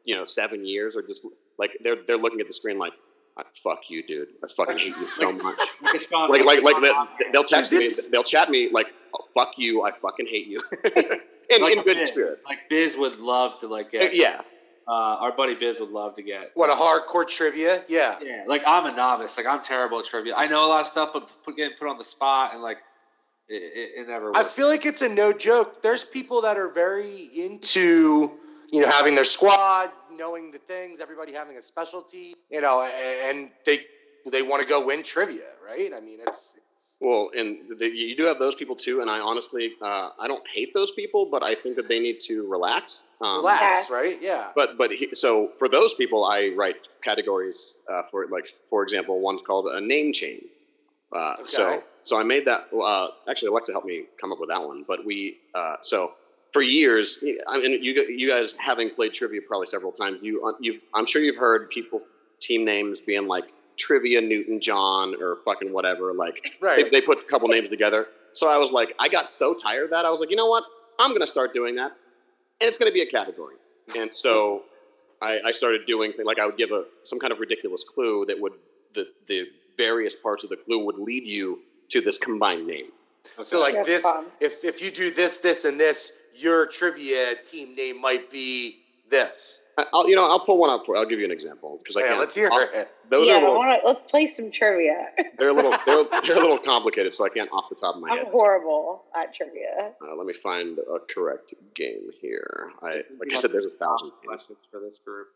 you know seven years are just like they're they're looking at the screen like. "I- Fuck you, dude! I fucking hate you so much. Like Like, like, like Sean they'll, text Is me. They'll chat me like, oh, "Fuck you! I fucking hate you." in, Like in good Biz. spirit. Like Biz would love to like get. Uh, yeah, Uh, our buddy Biz would love to get. What a hardcore trivia, yeah. Yeah, like I'm a novice. Like I'm terrible at trivia. I know a lot of stuff, but put, getting put on the spot and like it, it, it never. I feel like it's a no joke. There's people that are very into, you know, having their squad, knowing the things, everybody having a specialty, you know, and they they want to go win trivia, right? I mean, it's Well, and the, you do have those people too. And I honestly, uh, I don't hate those people, but I think that they need to relax. Um, relax, right? Yeah. But but he, so for those people, I write categories uh, for like for example, one's called a name chain. Uh, Okay. So so I made that. Uh, actually, Alexa helped me come up with that one. But we uh, so for years, I mean, you you guys having played trivia probably several times, you uh, you I'm sure you've heard people team names being like trivia Newton John or fucking whatever. Like Right. they, they put a couple names together. So I was like, I got so tired of that. I was like, you know what? I'm going to start doing that, and it's going to be a category. And so I, I started doing things like I would give a some kind of ridiculous clue that would the the various parts of the clue would lead you to this combined name. So like That's this, fun. if if you do this, this, and this, your trivia team name might be this. I- I'll you know I'll pull one up for. I'll give you an example because I Yeah, can't. let's hear I'll- it. Those yeah, are a I little, wanna, let's play some trivia. they're a little they're, they're a little complicated, so I can't off the top of my I'm head. horrible at trivia. Uh, let me find a correct game here. I like I said, there's a thousand. questions for this group.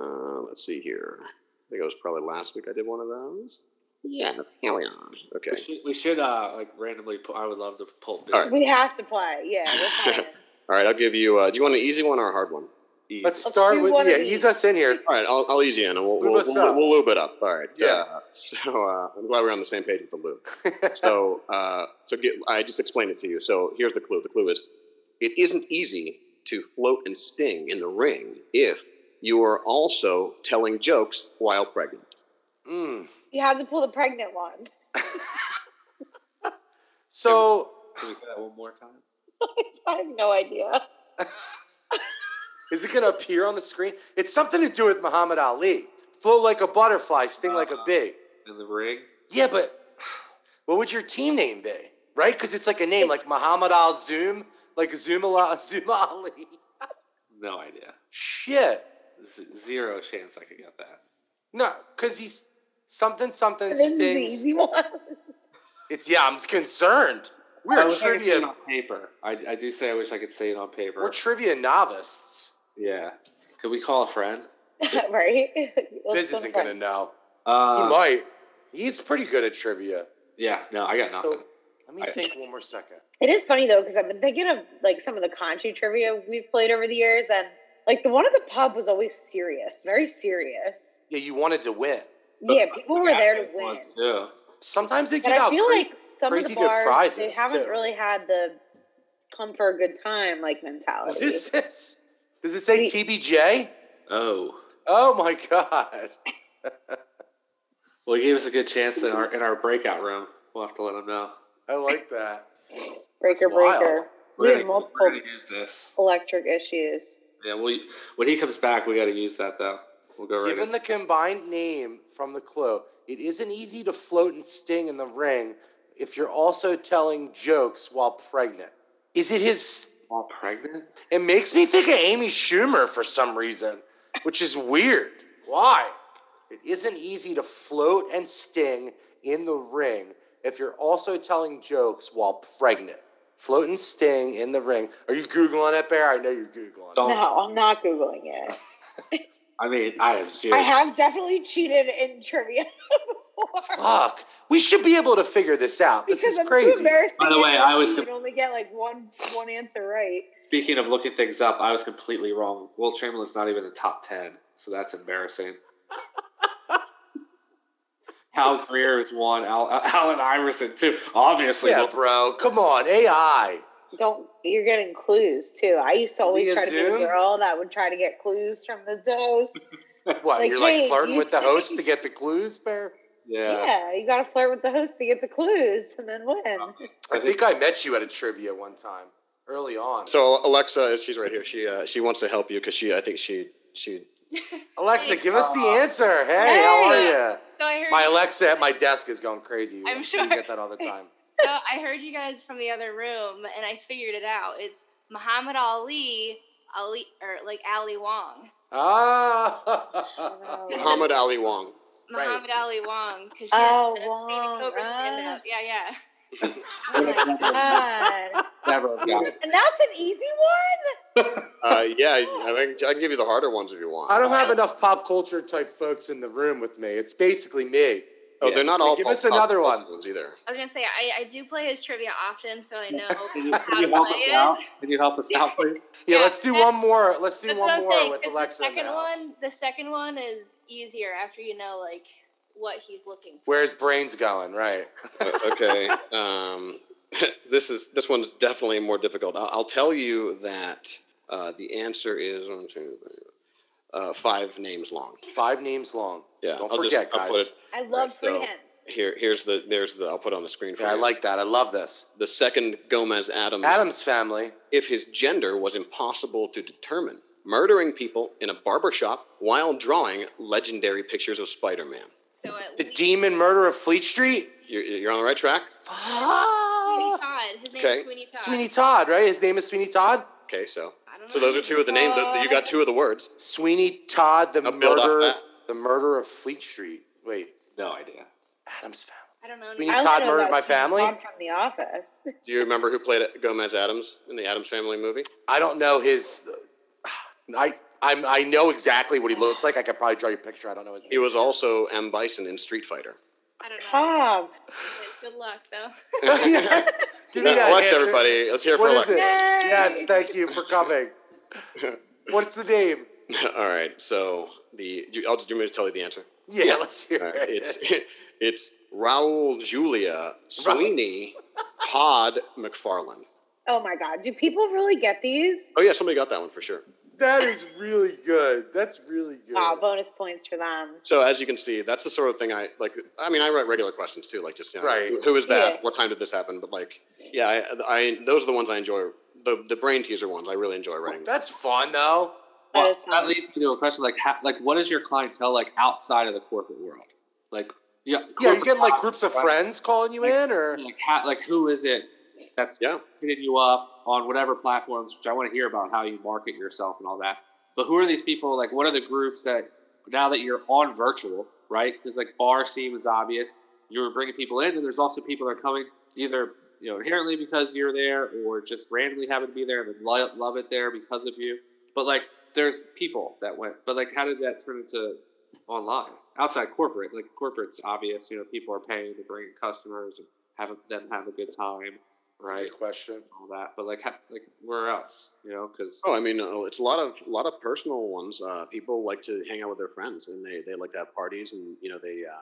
Uh, let's see here. I think it was probably last week I did one of those. Yeah, that's here we are. Okay. We should, we should uh like randomly. Pull, I would love to pull Biz. All right. We have to play. Yeah, we're playing. All right, I'll give you. Uh, do you want an easy one or a hard one? Easy. Let's Let's start with yeah. Ease us in here. All right, I'll, I'll ease you in, and we'll Lube we'll, us we'll, we'll lube it up. All right. Yeah. Uh, so uh, I'm glad we're on the same page with the lube. so uh, so get, I just explained it to you. So here's the clue. The clue is it isn't easy to float and sting in the ring if you are also telling jokes while pregnant. Mm. You have to pull the pregnant one. So Can we do that one more time? I have no idea. Is it going to appear on the screen? It's something to do with Muhammad Ali. Float like a butterfly, sting like a Uh. bee. In the ring. Yeah, but what would your team name be? Right? Because it's like a name, like Muhammad Al Zoom, like Zoom Al Zoom Ali. No idea. Shit. Z- zero chance I could get that. No, because he's something something This is the stings. easy one. It's yeah, I'm concerned. We're wish I could say it trivia. on paper. I, I do say I wish I could say it on paper. We're trivia novices. Yeah. Could we call a friend? right? Let's Biz isn't gonna know. Uh, he might. He's pretty good at trivia. Yeah. No, I got nothing. So let me I- think one more second. It is funny though because I've been thinking of like some of the country trivia we've played over the years, and like the one at the pub was always serious, very serious. Yeah, you wanted to win. Yeah, people were there to win. was, too. Sometimes they get give I out feel cra- like some of crazy the good bars prizes, they haven't too. really had the come for a good time like What mentality. is this? Does it say We- TBJ? Oh. Oh my god. Well, he gave us a good chance in our in our breakout room. We'll have to let him know. I like that. breaker, That's breaker. We're We have multiple we're gonna use this. electric issues. Yeah. Well, when he comes back, we got to use that though. We'll go right. Given in. the combined name from the clue, it isn't easy to float and sting in the ring if you're also telling jokes while pregnant. Is it his? While pregnant? It makes me think of Amy Schumer for some reason, which is weird. Why? It isn't easy to float and sting in the ring if you're also telling jokes while pregnant. Float and sting in the ring. Are you Googling it, Bear? I know you're Googling Don't- it. No, I'm not googling it. I mean, I am I have definitely cheated in trivia before. Fuck. We should be able to figure this out. This is I'm crazy. By the way, I right. was You com- can only get like one one answer right. Speaking of looking things up, I was completely wrong. Wilt Chamberlain's not even in the top 10, so that's embarrassing. Hal Greer is one. Al, Allen Iverson, too. Obviously. Yeah, bro. Come on. AI. Don't you're getting clues too. I used to always Via try to be Zoom? a girl that would try to get clues from the host. What? Like, you're like hey, flirting you with the host to get the clues, Bear? Yeah. Yeah, you gotta flirt with the host to get the clues and then win. I think I met you at a trivia one time early on. So Alexa, she's right here. She uh, she wants to help you because she I think she she Alexa, give us the answer. Hey, how are you? So I heard. My Alexa at my desk is going crazy. I'm sure you get that all the time. so I heard you guys from the other room, and I figured it out. It's Muhammad Ali, Ali, or like Ali Wong. Ah. Muhammad Ali Wong. Right. Muhammad Ali Wong, because Oh, baby Wong, Cobra stand ah. Yeah, yeah. Oh my god. Never have. And that's an easy one? Uh, yeah, I, can- I can give you the harder ones if you want. I don't have enough pop culture type folks in the room with me. It's basically me. Oh, they're not all. Give us another one. ones either. I was gonna say I, I do play his trivia often, so I know Can you, how can you to help play us it. out? Can you help us out, please? Yeah, Yeah, let's do one more. Let's do one more saying. with 'cause Alexa the in the second house. one, the second one is easier after you know like what he's looking for. Where his brain's going, right? Uh, okay. Um, this is this one's definitely more difficult. I'll, I'll tell you that uh, the answer is one, two, three, uh, five names long. Five names long. Yeah, Don't I'll forget, I'll guys. it- I love free so- hints. Here, here's the there's the I'll put on the screen for Yeah, I like that. I love this. the second Gomez Addams. Addams family. if his gender was impossible to determine, murdering people in a barber shop while drawing legendary pictures of Spider-Man. So at The least demon murder of Fleet Street. You're, you're on the right track. Sweeney Todd. His name Okay. is Sweeney Todd. Sweeney Todd, right? His name is Sweeney Todd. Okay, so I don't know. so those are two of the names. You got two of the words. Sweeney Todd, the I'll build off murder, that. The murder of Fleet Street. Wait, No idea. Addams family. I don't know. Sweeney I only Todd murdered my Sweeney family? Todd from The Office. Do you remember who played Gomez Addams in the Addams Family movie? I don't know his. I I'm, I know exactly what he looks like. I could probably draw you a picture. I don't know his name. He was also M Bison in Street Fighter. I don't know. Tom. Good luck though. Give me that Alexa, answer. everybody, let's hear it for What is Alexa. it? Yay! Yes, thank you for coming. What's the name? All right, so the you- I'll just do me to tell you the answer. Yeah, let's hear All right, it. it's it's Raul Julia Sweeney Todd McFarlane. Oh my god. Do people really get these? Oh yeah, somebody got that one for sure. That is really good. That's really good. Wow, bonus points for them. So as you can see, that's the sort of thing I like. I mean, I write regular questions too, like just you know, Right. who- who is that? Yeah. What time did this happen? But like, yeah, I, I those are the ones I enjoy. The the brain teaser ones I really enjoy writing. That's fun though. That Well, is that leads me to a question like, how, like, what is your clientele like outside of the corporate world? Like, yeah, Yeah, you getting like groups of friends calling you in, or Like, how, like, who is it that's Yeah. hitting you up on whatever platforms? Which I want to hear about how you market yourself and all that. But who are these people? Like, what are the groups that now that you're on virtual, right? Because like bar scene is obvious. You're bringing people in, and there's also people that are coming either you know inherently because you're there, or just randomly happen to be there and lo- love it there because of you. But like, there's people that went. But like, how did that turn into online outside corporate? Like corporate's obvious. You know, people are paying to bring in customers and have them have a good time, right? Good question. All that. But like, ha- like where else? You know, because Oh, I mean, uh, it's a lot of a lot of personal ones. Uh, people like to hang out with their friends, and they, they like to have parties, and you know they uh,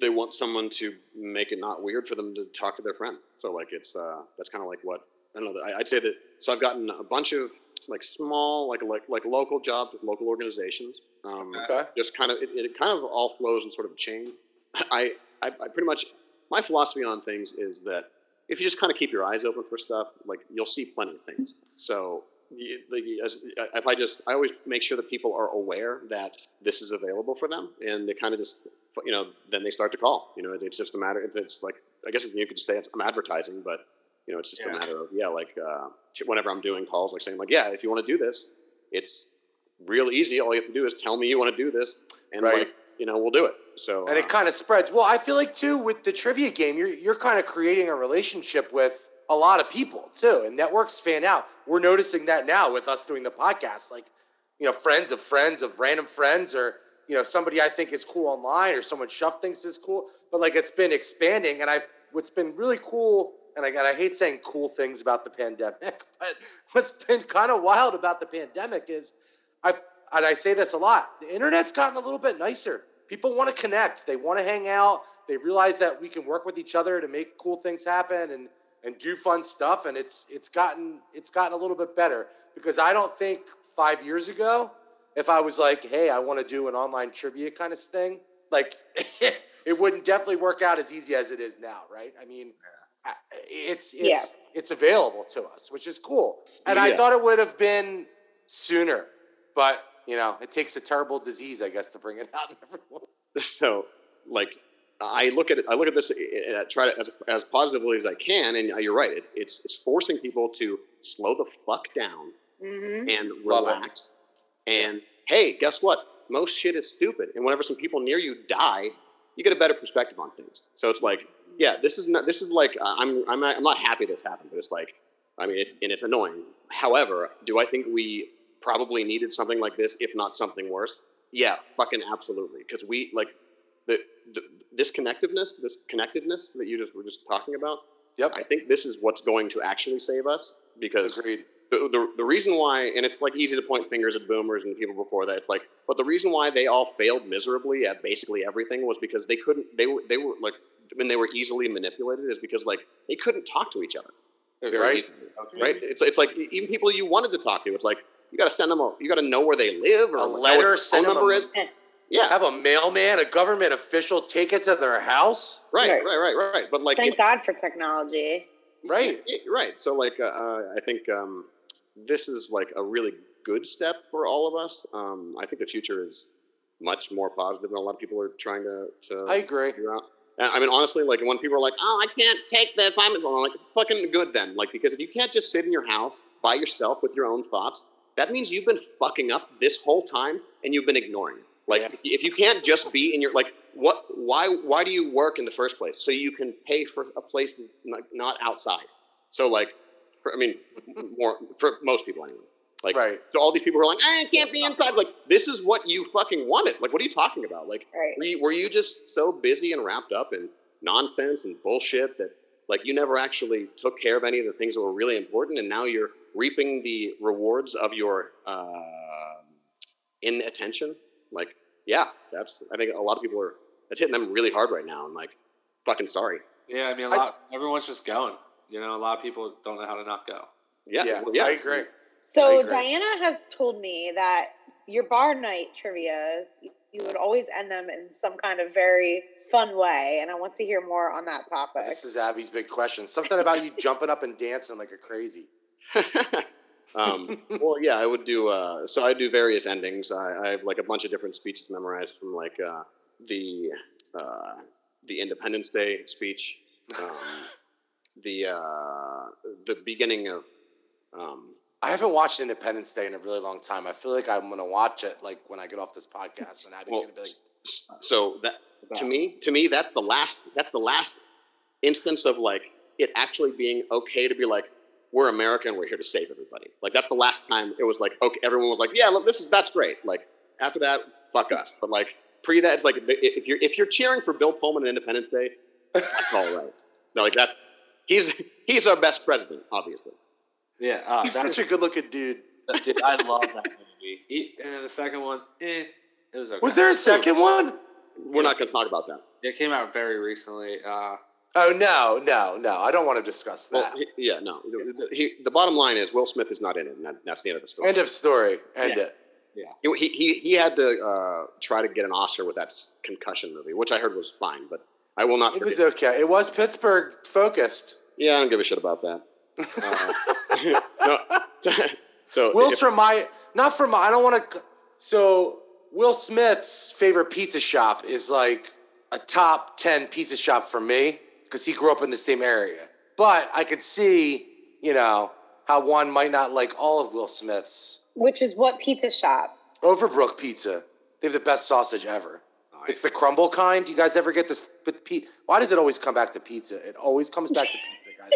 they want someone to make it not weird for them to talk to their friends. So like it's uh, that's kind of like what I don't know. I, I'd say that. So I've gotten a bunch of like small, like like like local jobs with local organizations. Um, Okay. Just kind of it, it kind of all flows in sort of a chain. I, I I pretty much my philosophy on things is that if you just kind of keep your eyes open for stuff, like you'll see plenty of things. So you- the- as, if I just, I always make sure that people are aware that this is available for them, and they kind of just, you know, then they start to call. You know, it's just a matter. It's like I guess you could say it's I'm advertising, but you know, it's just Yeah. a matter of yeah, like uh, whenever I'm doing calls, like saying like, yeah, if you want to do this, it's real easy. All you have to do is tell me you want to do this, and Right. like you know, we'll do it. So and uh, it kind of spreads. Well, I feel like too with the trivia game, you're you're kind of creating a relationship with a lot of people too, and networks fan out. We're noticing that now with us doing the podcast, like you know, friends of friends of random friends, or you know, somebody I think is cool online, or someone Shuff thinks is cool. But like it's been expanding, and I've what's been really cool. And I, I hate saying cool things about the pandemic, but what's been kind of wild about the pandemic is I've, and I say this a lot, the internet's gotten a little bit nicer. People want to connect. They want to hang out. They realize that we can work with each other to make cool things happen and, and do fun stuff. And it's, it's gotten, it's gotten a little bit better because I don't think five years ago, if I was like, Hey, I want to do an online trivia kind of thing, like it wouldn't definitely work out as easy as it is now. Right. I mean, I- it's, it's, it's available to us, which is cool. And I thought it would have been sooner, but you know, it takes a terrible disease, I guess, to bring it out in everyone. so like I look at it, I look at this, uh, try to as, as positively as I can, and you're right. It's it's, it's forcing people to slow the fuck down hmm and relax. And hey, guess what? Most shit is stupid, and whenever some people near you die, you get a better perspective on things. So it's like, yeah, this is not. This is like uh, I'm I'm not, I'm not happy this happened, but it's like, I mean, it's and it's annoying. However, do I think we probably needed something like this, if not something worse? Yeah, fucking absolutely. Because we like the, the this connectiveness, this connectedness that you just were just talking about. Yep. I think this is what's going to actually save us because Agreed. the, the, the reason why, and it's like easy to point fingers at boomers and people before that. It's like, but the reason why they all failed miserably at basically everything was because they couldn't. They were they were like when they were easily manipulated is because like they couldn't talk to each other. Very Right. easily, Right. It's it's like even people you wanted to talk to. It's like you got to send them a. You got to know where they live or A know what letter, send phone them a- number is. Yeah. Have a mailman, a government official take it to their house. Right. Right. Right. Right. Right. But like Thank if- God for technology. Right. Yeah, right. So, like, uh, uh, I think um, this is like a really good step for all of us. Um, I think the future is much more positive than a lot of people are trying to. to I agree. figure out. I mean, honestly, like when people are like, "Oh, I can't take this," I'm I'm like, "Fucking good then." Like, because if you can't just sit in your house by yourself with your own thoughts, that means you've been fucking up this whole time and you've been ignoring it. Like, Yeah. if you- can't just be in your like, what? Why? Why do you work in the first place? So you can pay for a place not outside. So like, for, I mean, more for most people anyway. Like, Right. so all these people who are like, I can't be inside. Like, this is what you fucking wanted. Like, what are you talking about? Like, Right. were you, were you just so busy and wrapped up in nonsense and bullshit that like you never actually took care of any of the things that were really important, and now you're reaping the rewards of your uh, inattention? Like, yeah, that's. I think a lot of people are. That's hitting them really hard right now. And like, fucking sorry. Yeah, I mean, a lot. everyone's just going. You know, a lot of people don't know how to not go. Yeah, Yeah, well, yeah, I agree. I So. Diana has told me that your bar night trivia's you would always end them in some kind of very fun way, and I want to hear more on that topic. This is Abby's big question. Something about you jumping up and dancing like a crazy. um, well, yeah, I would do. Uh, so I do various endings. I, I have like a bunch of different speeches memorized from like uh, the uh, the Independence Day speech, um, the uh, the beginning of. Um, I haven't watched Independence Day in a really long time. I feel like I'm gonna watch it like when I get off this podcast, and Abby's Well, gonna be like, so that to me, to me, that's the last. That's the last instance of like it actually being okay to be like, we're America and we're here to save everybody. Like that's the last time it was like, okay, everyone was like, yeah, look, this is that's great. Like after that, fuck us. But like pre that, it's like if you're if you're cheering for Bill Pullman and Independence Day, that's all right. No, like that. He's he's our best president, obviously. Yeah, uh, he's that's, such a good-looking dude. dude, I love that movie. He, and the second one, eh, it was okay. Was there a second one? We're not going to talk about that. It came out very recently. Uh, Oh no, no, no! I don't want to discuss Well, that. he- yeah, no. The, the- he, the bottom line is Will Smith is not in it, and that's the end of the story. End of story. End Yeah. it. He, he, he had to uh, try to get an Oscar with that concussion movie, which I heard was fine, but I will not It was okay. It was Pittsburgh focused. Yeah, I don't give a shit about that. Uh, no. so Will's if- from my not from my, I don't want to. So Will Smith's favorite pizza shop is like a top ten pizza shop for me. because he grew up in the same area. But I could see, you know, how one might not like all of Will Smith's. Which is what pizza shop? Overbrook Pizza. They have the best sausage ever. It's the crumble kind. Do you guys ever get this? But pe- why does it always come back to pizza? It always comes back to pizza, guys.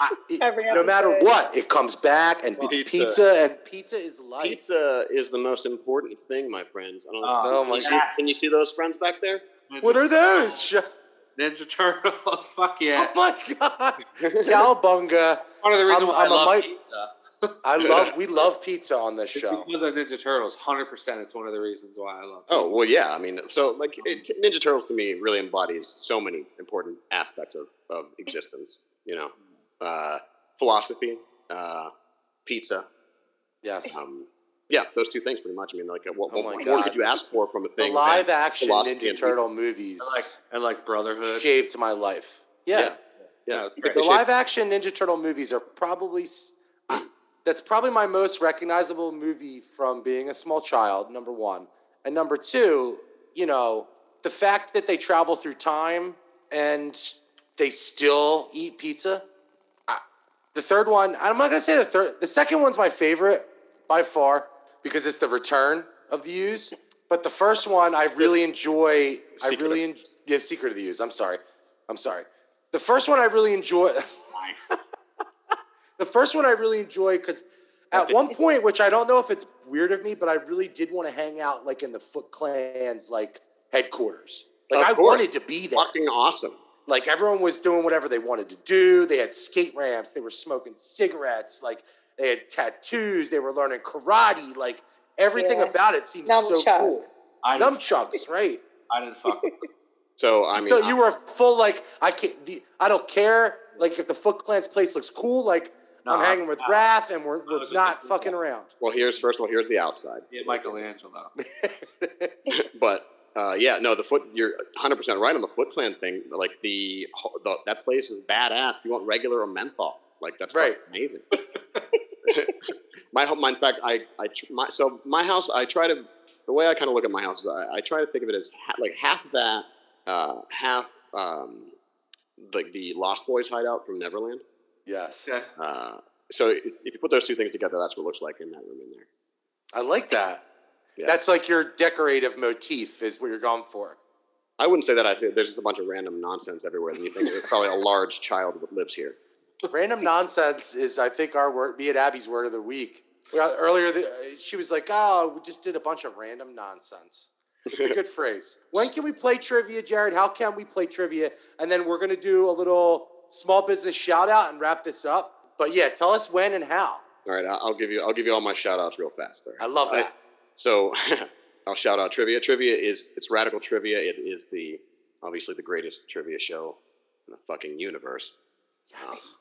I, it- Every no matter episode. what, it comes back, and it's Pizza. pizza, and pizza is life. Pizza is the most important thing, my friends. I don't Oh, Oh my can, you see, God. can you see those friends back there? What are those? Ninja Turtles. Fuck yeah. Oh my god, Cowabunga! One of the reasons I'm- why I'm a I love mic- pizza. I love. We love pizza on this It's show. because of Ninja Turtles. 100% it's one of the reasons why I love Oh well, yeah. I mean, so like it, Ninja Turtles to me really embodies so many important aspects of, of existence. You know, uh, philosophy, uh, pizza. Yes, Um, yeah, those two things pretty much. I mean, like, what, Oh what more could you ask for from a the thing? live than action Ninja and Turtle movies and like, I like Brotherhood. shaped my life. Yeah, Yeah. Yeah, Yeah, they the live action Ninja Turtle movies are probably. s- I- That's probably my most recognizable movie from being a small child. Number one, and number two, you know, the fact that they travel through time and they still eat pizza. The third one, I'm not gonna say the third. The second one's my favorite by far because it's the return of the Ooze. But the first one, I really enjoy. I really enjoy. Yeah, Secret of the Ooze. I'm sorry. I'm sorry. The first one I really enjoy. the first one I really enjoy because at one point, which I don't know if it's weird of me, but I really did want to hang out like in the Foot Clan's like headquarters. Like Of I course. wanted to be there. fucking awesome. Like everyone was doing whatever they wanted to do. They had skate ramps. They were smoking cigarettes. Like they had tattoos. They were learning karate. Like everything Yeah. about it seems so Nunchucks. cool. I didn't, Nunchucks, right? I didn't fuck with them. So I mean, so you were full like I can't. the- I don't care. Like if the Foot Clan's place looks cool, like No, I'm hanging with no. Wrath and we're, we're not fucking around. well, here's first of all, here's the outside. Yeah, Michelangelo. but uh, yeah, no, the foot. You're 100 percent right on the Foot Clan thing. Like the, the that place is badass. You want regular or menthol? Like that's Right. amazing. my home, in fact, I I tr- my, so my house. I try to the way I kind of look at my house is I, I try to think of it as ha- like half that, uh, half um, like the Lost Boys hideout from Neverland. yes, Uh, so if, if you put those two things together, that's what it looks like in that room in there. I like that. Yeah. That's like your decorative motif is what you're going for. I wouldn't say that. I think there's just a bunch of random nonsense everywhere. And you think there's probably a large child that lives here. Random nonsense is, I think, our word. Me and Abby's word of the week. Earlier, the, she was like, "Oh, we just did a bunch of random nonsense." It's a good phrase. When can we play trivia, Jared? How can we play trivia? And then we're gonna do a little small business shout out and wrap this up. But yeah, tell us when and how. All right, I'll give you. I'll give you all my shout outs real fast. right? I love that. So I'll shout out trivia. Trivia is it's radical trivia. It is the obviously the greatest trivia show in the fucking universe. Yes.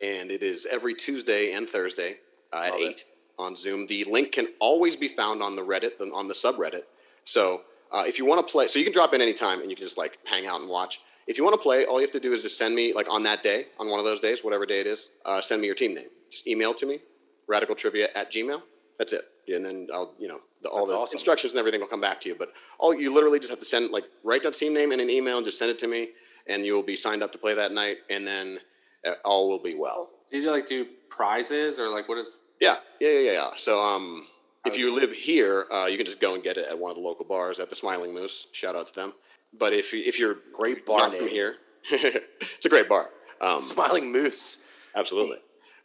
and it is every Tuesday and Thursday uh, at Love it. eight on Zoom. The link can always be found on the Reddit, on the subreddit. So uh, if you want to play, so you can drop in anytime and you can just like hang out and watch. If you want to play, all you have to do is just send me like on that day, on one of those days, whatever day it is, uh, send me your team name. Just email to me, radicaltrivia at gmail. That's it. And then I'll, you know, the, all That's the awesome. instructions and everything will come back to you. But all you literally just have to send like write that team name in an email and just send it to me, and you will be signed up to play that night, and then uh, all will be well. Did you like do prizes or like what is? Yeah, yeah, yeah, yeah. So, um, if you live here, uh, you can just go and get it at one of the local bars at the Smiling Moose. Shout out to them. But if you, if you're Great bar name. from here, it's a great bar. Um, Smiling Moose. absolutely.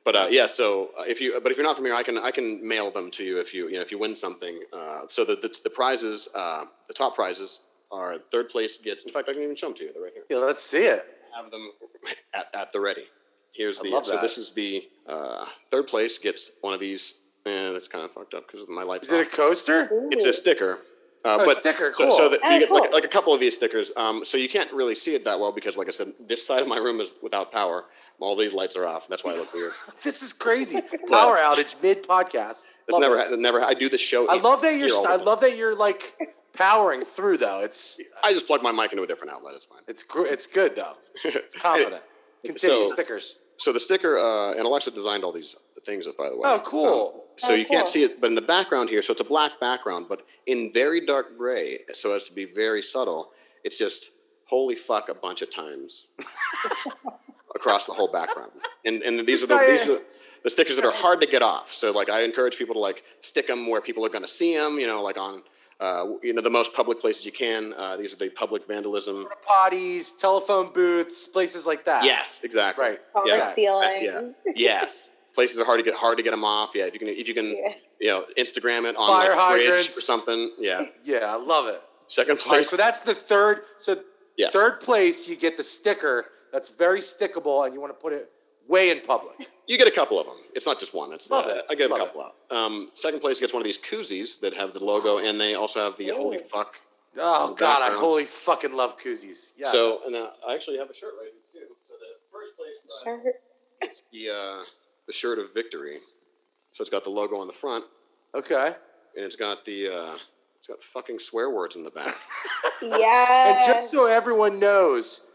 But uh, yeah, so uh, if you but if you're not from here, I can I can mail them to you if you you know if you win something. Uh, so the, the the prizes, uh, the top prizes are third place gets. In fact, I can even show them to you. They're right here. Yeah, let's see it. Have them at, at the ready. Here's I the love so that. this is the uh, third place gets one of these, and it's kind of fucked up because my lights. Is it a off. coaster? It's a sticker. Uh, Oh, but sticker, so- So, cool. that Oh, you get like, like a couple of these stickers. Um, so you can't really see it that well because, like I said, this side of my room is without power. All these lights are off. That's why I look weird. This is crazy. Power outage mid podcast. It's never, ha- never. I do the show. I love that you're. here I love that you're like powering through though. It's I just plug my mic into a different outlet. It's fine. it's gr- it's good though. It's confident. Continue So- stickers. So the sticker, uh, and Alexa designed all these things, by the way. Oh, cool. So Oh, you can't see it, but in the background here, so it's a black background, but in very dark gray, so as to be very subtle. It's just "Holy fuck" a bunch of times across the whole background. And and these are the these are the stickers that are hard to get off. So like I encourage people to like stick them where people are going to see them. You know, like on uh, you know the most public places you can. Uh, these are the public vandalism. Potties, telephone booths, places like that. Yes, exactly. Right. On Yeah. the ceilings. Yeah. Yes. Places are hard to get hard to get them off. Yeah. If you can if you can Yeah. you know Instagram it on Fire like, hydrants. or something. Yeah. Yeah, I love it. Second All right, place. so that's the third. So Yes. third place, you get the sticker that's very stickable, and you want to put it way in public. You get a couple of them. It's not just one. It's Love uh, it. I give Love a couple out. Um, second place gets one of these koozies that have the logo, and they also have the holy fuck. Oh God, I Background. holy fucking love koozies. Yes. So, and uh, I actually have a shirt right here too. So the first place, uh, it's the uh, the shirt of victory. So it's got the logo on the front, okay. and it's got the uh, it's got fucking swear words in the back. Yeah. And just so everyone knows,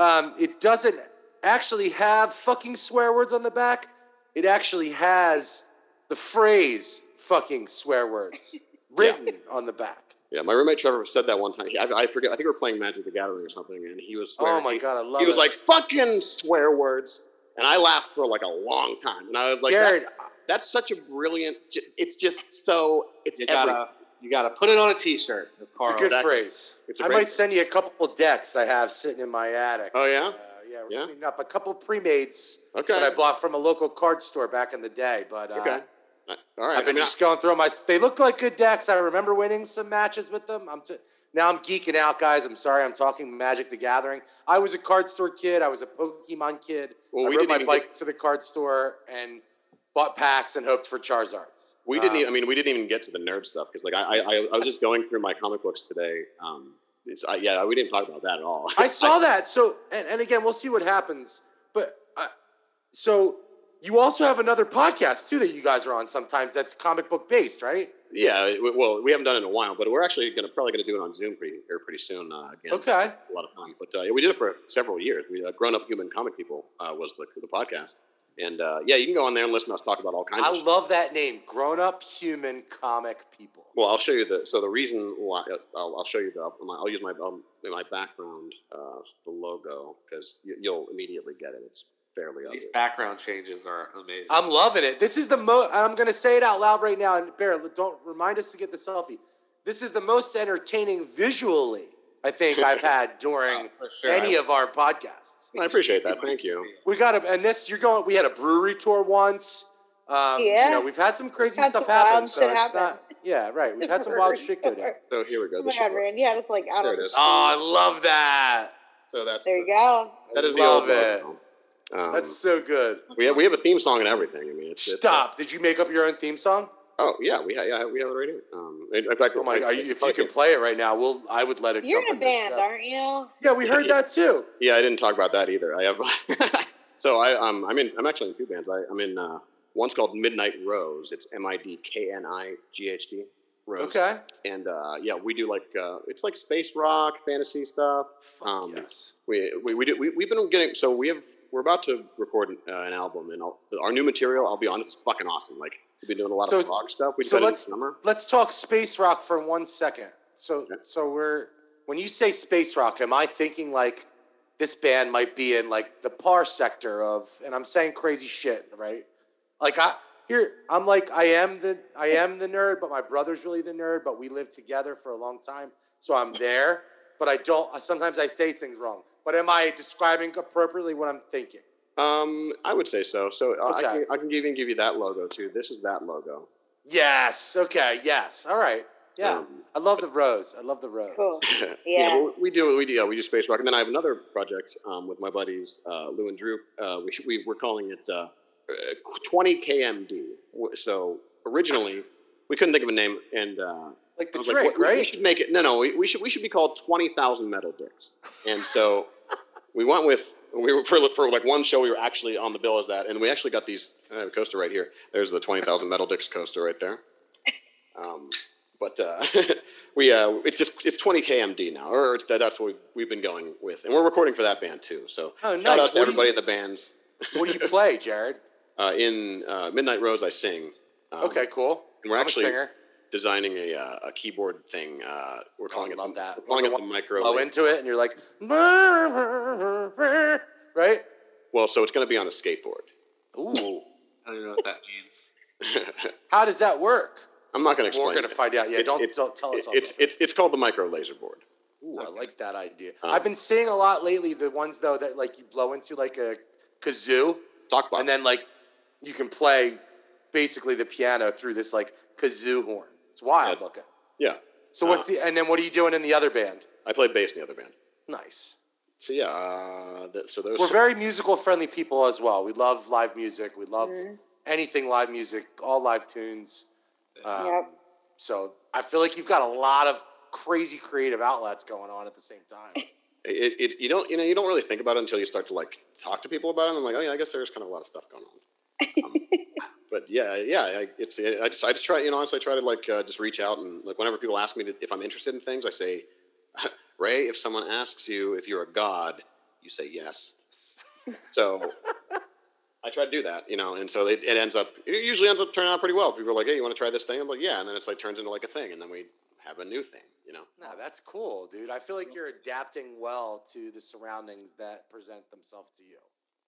um, it doesn't actually have fucking swear words on the back. It actually has the phrase "fucking swear words" written on the back. yeah, my roommate Trevor said that one time. He, I, I forget. I think we were playing Magic the Gathering or something, and he was. Oh my God, I love He was it. like fucking swear words, and I laughed for like a long time, and I was like, Jared, that- that's such a brilliant. It's just so. It's You every- gotta you gotta put it on a T-shirt. That's it's a good exactly. phrase. It's I might send you a couple of decks I have sitting in my attic. Oh yeah. Uh, yeah, we're Yeah? cleaning up a couple pre-mades Okay. that I bought from a local card store back in the day. But uh, Okay. Uh, All right. I've been I mean, just going through my. They look like good decks. I remember winning some matches with them. I'm t- now I'm geeking out, guys. I'm sorry. I'm talking Magic the Gathering. I was a card store kid. I was a Pokemon kid. Well, I we rode my bike to the card store and bought packs and hoped for Charizards. we didn't. Um, e- I mean, we didn't even get to the nerd stuff because, like, I, I, I was just going through my comic books today. Um, it's, I, yeah, we didn't talk about that at all. I saw that. So, and, and again, we'll see what happens. But uh, so you also have another podcast too that you guys are on sometimes. That's comic book based, right? Yeah. Well, we haven't done it in a while, but we're actually gonna probably gonna do it on Zoom pretty or pretty soon. Uh, again. Okay. A lot of fun. But uh, yeah, we did it for several years. We uh, grown up human comic people uh, was the the podcast, and uh, yeah, you can go on there and listen to us talk about all kinds. I of love that name, grown up human comic people. Well, I'll show you the. So the reason why I'll, I'll show you the. I'll use my um, my background uh, the logo because you, you'll immediately get it. It's fairly These obvious. background changes are amazing. I'm loving it. This is the most. I'm going to say it out loud right now. And Bear, don't remind us to get the selfie. This is the most entertaining visually I think I've had during for sure. any of our podcasts. I appreciate that. Thank you. We got a, and this you're going. We had a brewery tour once. Um, Yeah. You know, we've had some crazy Had stuff some happen. So it's happen. not. Yeah, right. We've had some wild shit go down. So here we go. Oh The my god. Randy, yeah, it's like out There of it. Oh, I love that. So that's There you the- go. That is the love old it. Um, That's so good. we have we have a theme song and everything. I mean, it's, it's Stop. Did you make up your own theme song? Oh yeah, we ha- yeah we have it right here. Um, in in fact, Oh my! I- Are you, if you can play it right now, we'll. I would let it You're jump in a this band, aren't you? Yeah, we heard that too. Yeah, I didn't talk about that either. I have. so I um I'm in I'm actually in two bands. I, I'm in uh, one's called Midknight Rose. It's M I D K N I G H T. Rose. Okay. And uh, yeah, we do like uh, it's like space rock, fantasy stuff. Fuck Um, yes. We we we, do, we we've been getting so we have we're about to record uh, an album and I'll, our new material. I'll be honest, is fucking awesome. Like we've been doing a lot So- of rock stuff. We so did it in the let's- summer. Let's talk space rock for one second. So, Yeah. so we're when you say space rock, am I thinking like this band might be in like the par sector of, and I'm saying crazy shit, right? Like I here, I'm like I am the I am the nerd, but my brother's really the nerd. But we lived together for a long time, so I'm there. But I don't. Sometimes I say things wrong. But am I describing appropriately what I'm thinking? Um, I would say so. So uh, I, can, I can even give you that logo too. This is that logo. Yes. Okay. Yes. All right. Yeah. Um, I love the rose. I love the rose. Cool. yeah, Yeah. well, we do what we do yeah, we do space rock, and then I have another project um, with my buddies uh, Lou and Drew. Uh, we we we're calling it uh, twenty KMD. So originally we couldn't think of a name, and uh, Like the was drink, like, we- we, should make it. No, no, we, we should we should be called twenty thousand metal dicks. And so we went with we were for, for like one show we were actually on the bill as that, and we actually got these. I have a coaster right here. There's the twenty thousand metal dicks coaster right there. Um, but uh, we uh, it's just it's 20 KMD now, or it's, that's what we've, we've been going with, and we're recording for that band too. So Oh, shout out to What do you- everybody in the bands. What do you play, Jared? Uh, in uh, Midknight Rose, I sing. Um, Okay, cool. and we're I'm actually. Designing a uh, a keyboard thing. Uh, we're calling I it love the, that. We're calling When it the the micro. Blow into it, and you're like, right? Well, so it's going to be on a skateboard. Ooh. I don't even know what that means. How does that work? I'm not going to explain. We're going to find out. Yeah, It- don't, it's- don't tell us all. It's, it's it's called the micro laser board. Ooh, I like that idea. Um, I've been seeing a lot lately. The ones though that like you blow into like a kazoo, Talk about and then like you can play basically the piano through this like kazoo horn. It's wild Yeah. looking. yeah. So what's the and then what are you doing in the other band? I play bass in the other band. Nice. So yeah. Uh, th- so those. We're very musical friendly people as well. We love live music. We love Mm-hmm. anything live music, all live tunes. Um, Yep. So I feel like you've got a lot of crazy creative outlets going on at the same time. it, it, you don't you know you don't really think about it until you start to like talk to people about it. And I'm like, oh yeah, I guess there's kind of a lot of stuff going on. Um, but yeah, yeah, I, it's I just I just try you know honestly I try to like uh, just reach out and like whenever people ask me to, if I'm interested in things, I say, Ray, if someone asks you if you're a god, you say yes. So I try to do that, you know, and so it, it ends up it usually ends up turning out pretty well. People are like, hey, you want to try this thing? I'm like, yeah, and then it's like turns into like a thing, and then we have a new thing, you know. No, that's cool, dude. I feel like you're adapting well to the surroundings that present themselves to you.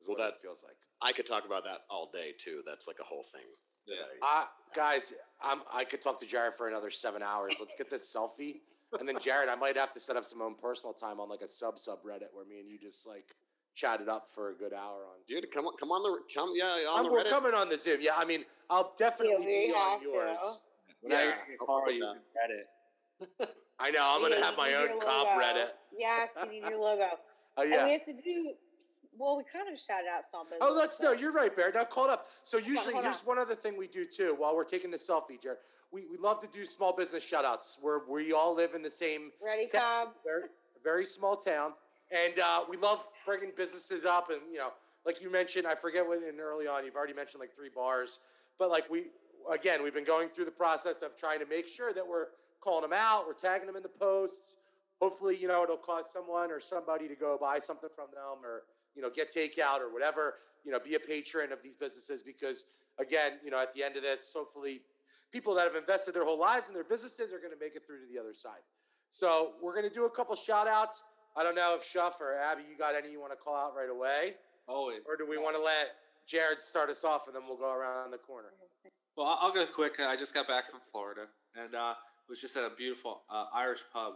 Is Well, what that- it feels like. I could talk about that all day too. That's like a whole thing. Yeah. Uh, guys, I'm, I could talk to Jared for another seven hours. Let's get this selfie. And then, Jared, I might have to set up some own personal time on like a sub subreddit where me and you just like chatted up for a good hour on. Dude, come on, come on the come, yeah, on I'm, the we're Reddit. coming on the Zoom. Yeah, I mean, I'll definitely Yeah, be on have to. yours. When I Yeah. get Carl using Reddit. I know. I'm gonna have my own your cop logo. Reddit. Yes, you need your logo. Oh And yeah. we have to do. Well, we kind of shouted out business. Oh, let's no. You're right, Bear. Now call it up. So usually, hold here's on. one other thing we do too. While we're taking the selfie, Jared, we, we love to do small business shout outs where we all live in the same Ready, town, very, very small town, and uh, we love bringing businesses up. And you know, like you mentioned, I forget what in early on. You've already mentioned like three bars, but like we again, we've been going through the process of trying to make sure that we're calling them out, we're tagging them in the posts. Hopefully, you know, it'll cause someone or somebody to go buy something from them or you know, get takeout or whatever, you know, be a patron of these businesses because again, you know, at the end of this, hopefully people that have invested their whole lives in their businesses are going to make it through to the other side. So we're going to do a couple shout outs. I don't know if Shuff or Abby, you got any you want to call out right away? Always. Or do we want to let Jared start us off and then we'll go around the corner? Well, I'll- I'll go quick. I just got back from Florida and uh, was just at a beautiful uh, Irish pub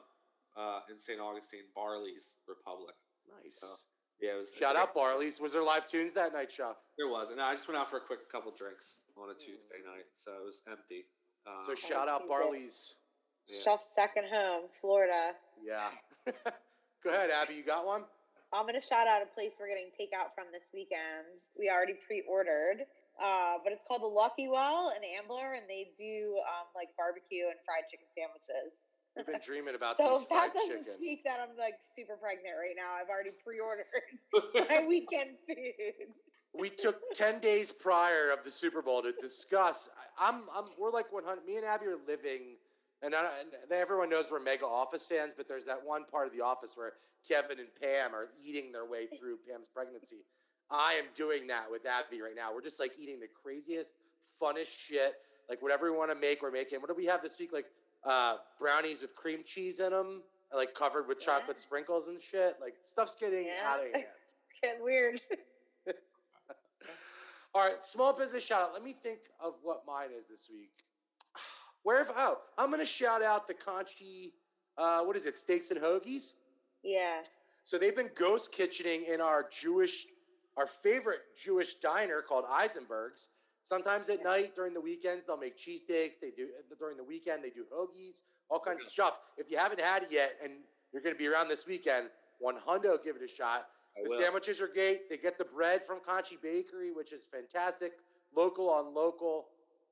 uh, in St. Augustine, Barley's Republic. Nice. So, yeah, it was. Shout out Barley's. Was there live tunes that night, Shuff? There was, and I just went out for a quick couple drinks on a Tuesday night, so it was empty. Um, So shout out Barley's. yeah. Shelf's second home, Florida. Yeah. go ahead, Abby. You got one? I'm gonna shout out a place we're getting takeout from this weekend. We already pre-ordered, uh, but it's called the Lucky Well in Ambler, and they do um, like barbecue and fried chicken sandwiches. We've been dreaming about So these fried that doesn't chicken. speak that I'm like super pregnant right now, I've already pre-ordered my weekend food. we took 10 days prior of the Super Bowl to discuss. I'm, I'm, we're like 100. Me and Abby are living, and, I, and everyone knows we're mega Office fans, but there's that one part of the office where Kevin and Pam are eating their way through Pam's pregnancy. I am doing that with Abby right now. We're just like eating the craziest, funnest shit. Like whatever we want to make, we're making. What do we have this week? Like uh, brownies with cream cheese in them, like covered with Yeah. chocolate sprinkles and shit. Like stuff's getting Yeah. out of hand. It's getting weird. All right, small business shout out. Let me think of what mine is this week. Where if oh, I'm gonna shout out the Conchi, uh, what is it, Steaks and Hoagies? yeah. So they've been ghost kitchening in our Jewish, our favorite Jewish diner called Eisenberg's. Sometimes at night during the weekends they'll make cheesesteaks. They do during the weekend they do hoagies, all kinds of stuff. If you haven't had it yet and you're going to be around this weekend, one hundo, give it a shot. I The will. sandwiches are great. They get the bread from Conchi Bakery, which is fantastic. Local on local,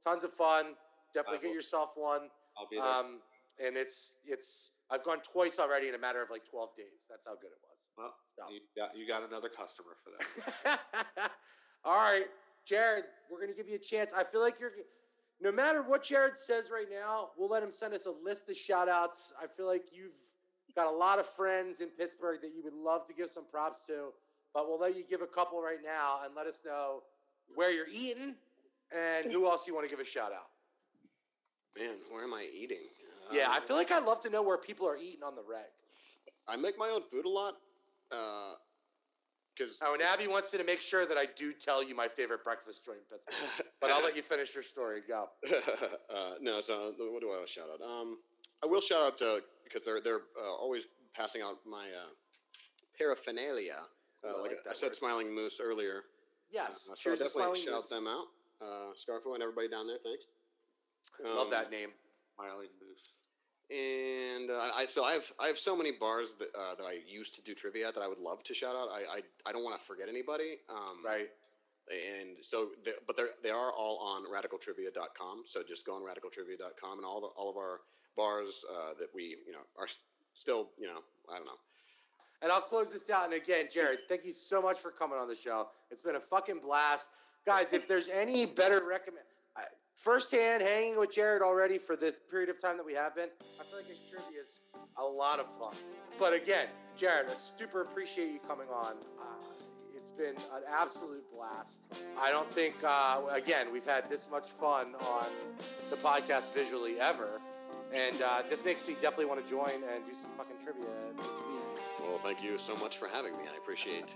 tons of fun. Definitely I get will. yourself one. I'll be there. Um, and it's it's I've gone twice already in a matter of like 12 days. That's how good it was. well, Stop. you got, you got another customer for that. All right, Jared, we're gonna give you a chance. I feel like you're. No matter what Jared says right now, we'll let him send us a list of shout outs. I feel like you've got a lot of friends in Pittsburgh that you would love to give some props to, but we'll let you give a couple right now and let us know where you're eating and who else you want to give a shout out. Man, where am I eating? Yeah, I Uh, feel like I'd love to know where people are eating on the reg. I make my own food a lot. Because Oh, and Abby wants you to make sure that I do tell you my favorite breakfast joint in Pittsburgh. But I'll let you finish your story. Go. uh, no, so what do I want to shout out? Um, I will shout out to because they're they're uh, always passing out my uh, paraphernalia. I Uh, like like I said, word. Smiling Moose earlier. Yes. Uh, so Cheers to definitely Smiling shout Moose. them out. Uh, Scarfo and everybody down there, thanks. Love Um, that name. Smiling Moose. And uh, I so I have I have so many bars that uh, that I used to do trivia at that I would love to shout out. I I, I don't want to forget anybody. Um, Right. and so but they're they are all on radicaltrivia.com so just go on radicaltrivia.com and all the all of our bars uh, that we you know are still you know i don't know And I'll close this out. And again, Jared, thank you so much for coming on the show. It's been a fucking blast. Guys, if there's any better recommend, firsthand hanging with Jared already for the period of time that we have been, I feel like his trivia is a lot of fun. But again, Jared, I super appreciate you coming on. Uh, it's been an absolute blast. I don't think, uh, again, we've had this much fun on the podcast visually ever. And uh, this makes me definitely want to join and do some fucking trivia this week. well thank you so much for having me i appreciate it.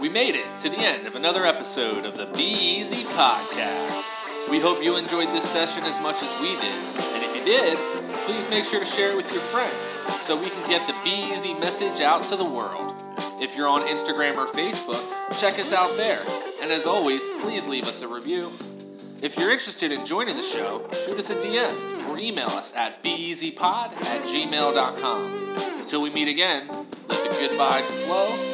We made it to the end of another episode of the Be Easy Podcast. We hope you enjoyed this session as much as we did. And if you did, please make sure to share it with your friends so we can get the Be Easy message out to the world. If you're on Instagram or Facebook, check us out there. And as always, please leave us a review. If you're interested in joining the show, shoot us a DM or email us at beeasypod at gmail.com. Until we meet again, let the good vibes flow